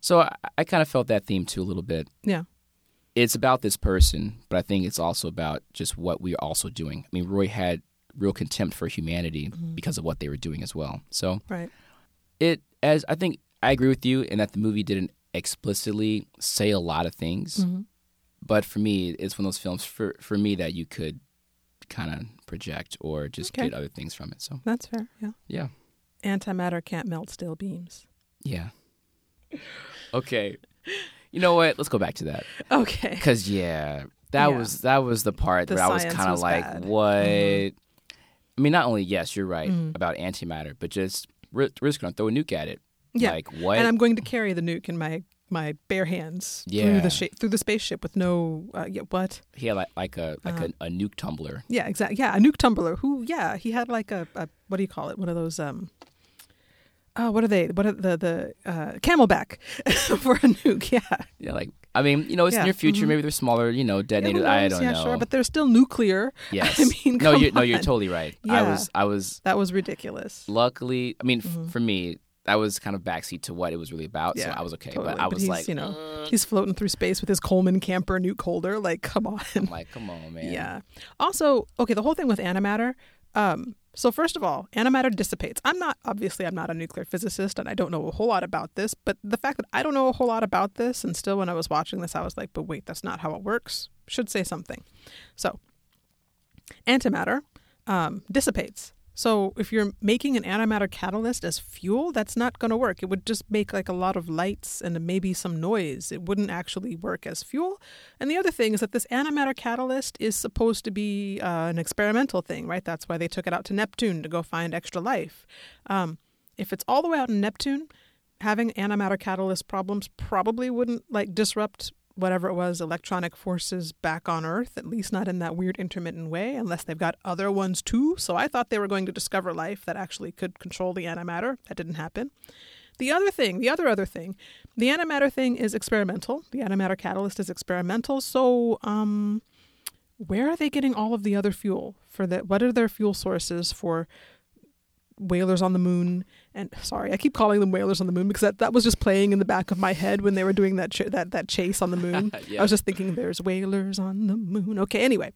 So I, I kind of felt that theme too a little bit
Yeah.
it's about this person, but I think it's also about just what we are also doing. I mean, Roy had real contempt for humanity because of what they were doing as well. So
Right.
it as I think I agree with you in that the movie didn't explicitly say a lot of things,
Mhm.
but for me, it's one of those films for for me that you could kind of project or just
Okay.
get other things from it. So
That's fair. Yeah.
yeah,
Antimatter can't melt steel beams.
yeah. Okay, you know what? Let's go back to that.
Okay.
Cause yeah, that
Yeah.
was that was the part
The
where I was kind of like,
bad.
what?
Mhm.
I mean, not only yes, you're right
Mhm.
about antimatter, but just we're, we're just gonna throw a nuke at it.
Yeah.
Like what?
And I'm going to carry the nuke in my my bare hands through
Yeah.
the sh- through the spaceship with no uh, yeah, what?
He had like, like a like
Uh-huh.
a, a nuke tumbler.
Yeah, exactly. Yeah, a nuke tumbler. Who? Yeah, he had like a, a what do you call it? One of those um. Oh, what are they? What are the the uh, camelback (laughs) for a nuke? Yeah,
Yeah, like I mean, you know, it's
Yeah,
near future.
mhm.
Maybe they're smaller. You know,
Yeah.
I don't
yeah,
know.
sure, but they're still nuclear. (laughs)
yes.
I mean,
no,
come
you no, you're totally right.
Yeah.
I was I was
That was ridiculous.
luckily. I mean, f-
Mhm.
for me, that was kind of backseat to what it was really about. So I was okay.
totally.
But I was
he's,
like,
you know,
"Mm."
He's floating through space with his Coleman camper nuke holder. Like, come on.
I'm like, come on, man.
Yeah. Also, okay, the whole thing with antimatter. Um, so first of all, antimatter dissipates. I'm not obviously I'm not a nuclear physicist and I don't know a whole lot about this, but the fact that I don't know a whole lot about this and still when I was watching this I was like, but wait, that's not how it works. Should say something. So, antimatter um, dissipates. So if you're making an antimatter catalyst as fuel, that's not going to work. It would just make like a lot of lights and maybe some noise. It wouldn't actually work as fuel. And the other thing is that this antimatter catalyst is supposed to be uh, an experimental thing, right? That's why they took it out to Neptune to go find extra life. Um, if it's all the way out in Neptune, having antimatter catalyst problems probably wouldn't like disrupt whatever it was electronic forces back on earth at least not in that weird intermittent way unless they've got other ones too. So i thought they were going to discover life that actually could control the antimatter. That didn't happen. The other thing the other other thing the antimatter thing is experimental. The antimatter catalyst is experimental. So um where are they getting all of the other fuel for that? what are their fuel sources for whalers on the moon and sorry i keep calling them whalers on the moon because that, that was just playing in the back of my head when they were doing that ch- that that chase on the moon (laughs)
Yeah.
i was just thinking there's whalers on the moon okay anyway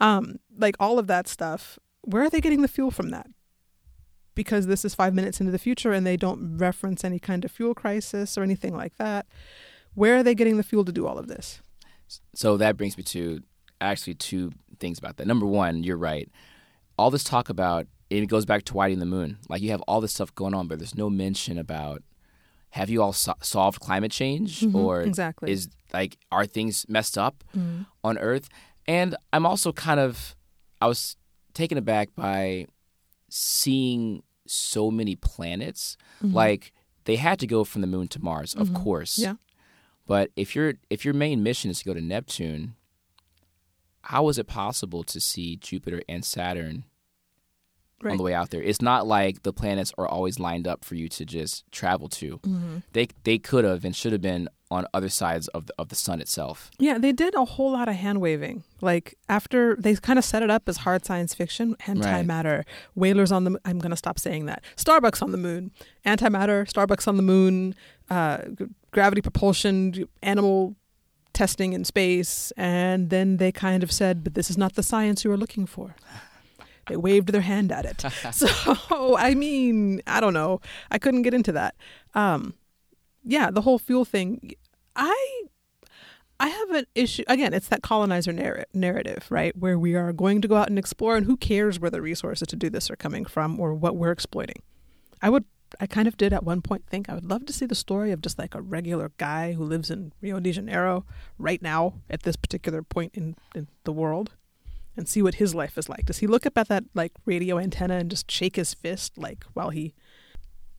um like all of that stuff where are they getting the fuel from that because this is 5 minutes into the future and they don't reference any kind of fuel crisis or anything like that where are they getting the fuel to do all of this
So that brings me to actually two things about that. Number one, you're right. All this talk about it goes back to Whiting the Moon. Like you have all this stuff going on, but there's no mention about have you all so- solved climate change
Mhm,
or
exactly.
is like are things messed up
Mm.
on Earth? And I'm also kind of I was taken aback by seeing so many planets.
Mhm.
Like they had to go from the moon to Mars, of
Mhm.
course.
Yeah.
But if your if your main mission is to go to Neptune, how is it possible to see Jupiter and Saturn
right
on the way out there? It's not like the planets are always lined up for you to just travel to.
Mhm.
They they could have and should have been on other sides of the of the sun itself.
Yeah, they did a whole lot of hand waving. Like after they kind of set it up as hard science fiction, antimatter, whalers on the. I'm gonna stop saying that. Starbucks on the moon, antimatter, Starbucks on the moon, uh, g- gravity propulsion, animal testing in space, and then they kind of said, "But this is not the science you are looking for." (laughs) They waved their hand at it. (laughs) so I mean, I don't know. I couldn't get into that. Um, yeah, the whole fuel thing. I I have an issue. Again, it's that colonizer narr- narrative, right? Where we are going to go out and explore, and who cares where the resources to do this are coming from or what we're exploiting. I would, I kind of did at one point think I would love to see the story of just like a regular guy who lives in Rio de Janeiro right now at this particular point in, in the world and see what his life is like. Does he look up at that like radio antenna and just shake his fist like while he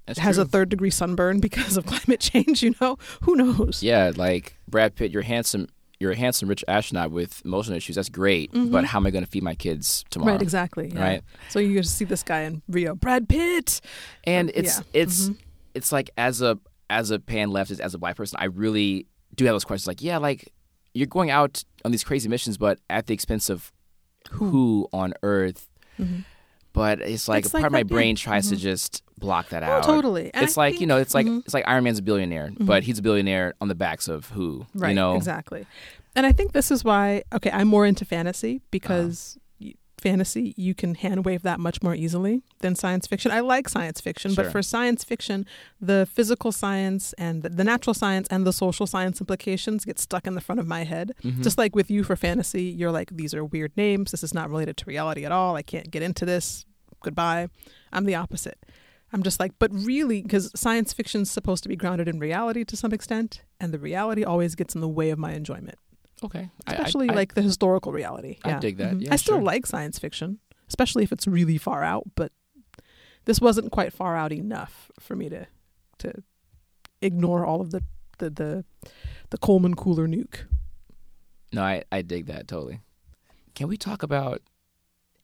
That's
has
true.
a third degree sunburn (laughs) because of climate change? You know, who knows?
yeah, like Brad Pitt, you're handsome. You're a handsome rich astronaut with emotional issues. That's great, but how am I going to feed my kids tomorrow?
Mm-hmm. Right, exactly. yeah.
Right.
So you just see this guy in Rio, Brad Pitt.
and it's
Yeah.
it's
Mhm.
it's like as a as a pan leftist as a black person i really do have those questions like yeah like you're going out on these crazy missions but at the expense of who, on earth
Mhm.
but it's like
It's
a
like
part of my brain tries to
Mhm.
just block that
Oh,
out
totally. And
it's
I
like you know it's like
Mhm.
it's like iron man's a billionaire but he's a billionaire on the backs of who
Right,
you know
exactly. And I think this is why, okay, I'm more into fantasy because
Uh-huh.
Fantasy, you can hand wave that much more easily than science fiction. I like science fiction, but for science fiction, the physical science and the, natural science and the social science implications get stuck in the front of my head.
Mhm.
Just like with you for fantasy, you're like, these are weird names. This is not related to reality at all. I can't get into this. Goodbye. I'm the opposite. I'm just like, but really, because science fiction's supposed to be grounded in reality to some extent, and the reality always gets in the way of my enjoyment,
okay I- I-
especially
I-
like the historical reality.
I
Yeah.
dig that.
Mhm.
Yeah,
I still
sure.
like science fiction, especially if it's really far out, but this wasn't quite far out enough for me to to ignore all of the the the the Coleman cooler nuke.
No, I, I dig that totally. Can we talk about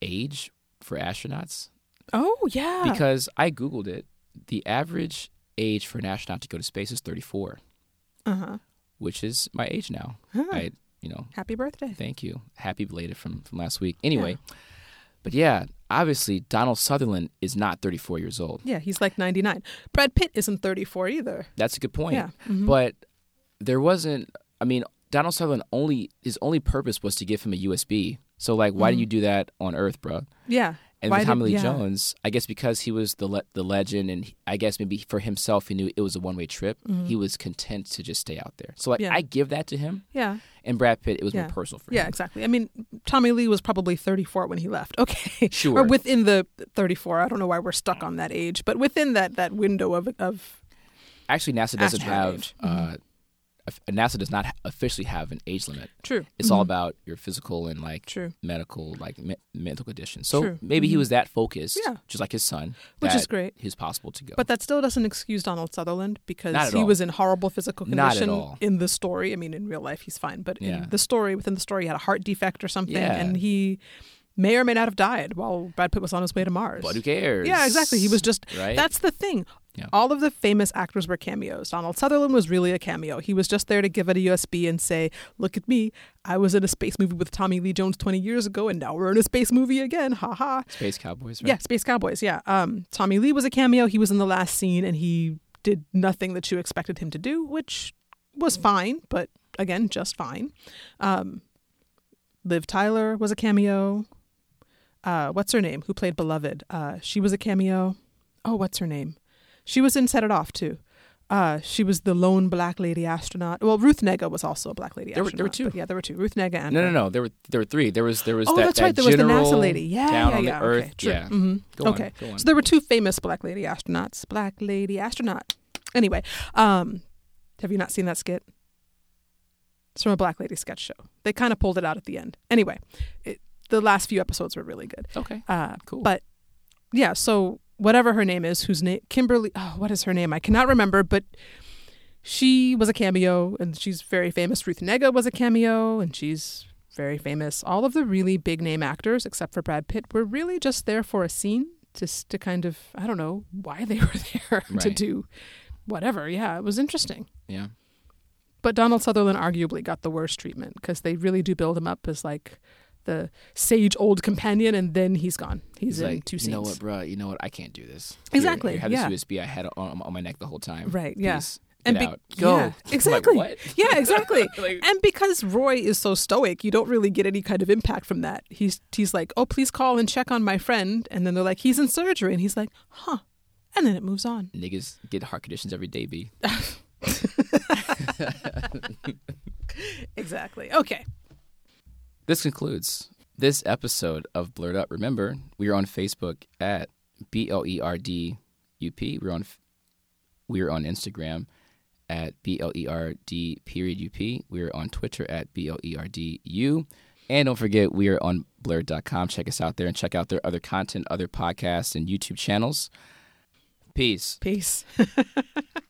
age for astronauts?
Oh yeah,
Because I Googled it. The average age for an astronaut to go to space is 34,
uh huh.
which is my age now.
Huh.
I, you know,
Happy birthday.
thank you. Happy belated from, from last week. Anyway, but yeah, obviously Donald Sutherland is not 34 years old.
Yeah, he's like 99. Brad Pitt isn't 34 either.
That's a good point.
Yeah. mhm.
But there wasn't. I mean, Donald Sutherland only his only purpose was to give him a USB. So like, why
Mhm.
didn't you do that on Earth, bro?
yeah.
And
Why
with Tommy
did-
Lee
yeah.
Jones, I guess because he was the le- the legend, and he- I guess maybe for himself, he knew it was a one way trip. He was content to just stay out there. So like,
Mm-hmm. Yeah.
I give that to him.
Yeah.
And Brad Pitt, it was
Yeah.
more personal for him.
Yeah, exactly. I mean, Tommy Lee was probably 34 when he left. (laughs) Okay.
Sure.
Or within the 34. I don't know why we're stuck on that age, but within that that window of of
Actually, NASA doesn't have. Uh, of- NASA does not officially have an age limit.
true.
It's all
Mhm.
about your physical and like
true.
medical, like me- mental condition. So
True.
maybe he
Mhm.
was that focused,
Yeah.
just like his son,
Which is great.
He's possible to go.
But that still doesn't excuse Donald Sutherland because he
all.
was in horrible physical
Not at
condition
all.
in the story. I mean, in real life, he's fine, but
Yeah.
in the story, within the story, he had a heart defect or something,
Yeah.
and he may or may not have died while Brad Pitt was on his way to Mars.
but who cares?
Yeah, exactly. He was just.
right.
That's the thing.
Yeah.
All of the famous actors were cameos. Donald Sutherland was really a cameo. He was just there to give it a USB and say, "Look at me. I was in a space movie with Tommy Lee Jones 20 years ago, and now we're in a space movie again. Ha ha."
Space Cowboys. Right?
Yeah, Space Cowboys. Yeah. Um, Tommy Lee was a cameo. He was in the last scene, and he did nothing that you expected him to do, which was fine, but again, just fine. Um, Liv Tyler was a cameo. Uh, what's her name? Who played Beloved? Uh, she was a cameo. Oh, what's her name? She was in Set It Off too. Uh, she was the lone black lady astronaut. Well, Ruth Negga was also a black lady
There were- there were two.
yeah, there were two. Ruth Negga and
No, no, no. There were there were three. There was there was
Oh,
that,
that's
that
right. There was the
general
NASA lady. Yeah,
down
yeah,
on
yeah.
the Earth.
Okay, true.
Yeah.
hmm
Go on,
okay.
go on.
So there were two famous black lady astronauts. Black lady astronaut. Anyway, um, have you not seen that skit? It's from a black lady sketch show. They kind of pulled it out at the end. Anyway, it, the last few episodes were really good.
Okay.
Uh,
Cool.
But yeah, so whatever her name is, whose name Kimberly? Oh, what is her name? I cannot remember, but she was a cameo, and she's very famous. Ruth Negga was a cameo, and she's very famous. All of the really big name actors, except for Brad Pitt, were really just there for a scene, just to kind of I don't know why they (laughs) were there to do whatever. Yeah, it was interesting.
Yeah.
But Donald Sutherland arguably got the worst treatment because they really do build him up as like the sage old companion, and then he's gone. He's,
He's
in
like,
two
you know what, bro? You know what? I can't do this.
Exactly,
Here, here, have
yeah.
this USB I had on, on my neck the whole time.
Right, yeah. And be-.
Go.
yeah, (laughs)
like,
exactly.
what?
Yeah, exactly. (laughs)
Like-
and because Roy is so stoic, you don't really get any kind of impact from that. He's he's like, "Oh, please call and check on my friend," and then they're like, "He's in surgery," and he's like, "Huh," and then it moves on.
Niggas get heart conditions every day, B. (laughs)
Exactly. Okay.
This concludes this episode of Blerd Up. Remember, we are on Facebook at B L E R D U P. We're on we're on Instagram at B L E R D period U P. We're on Twitter at B L E R D U. And don't forget, we are on blurred.com. Check us out there and check out their other content, other podcasts, and YouTube channels. Peace.
Peace. (laughs)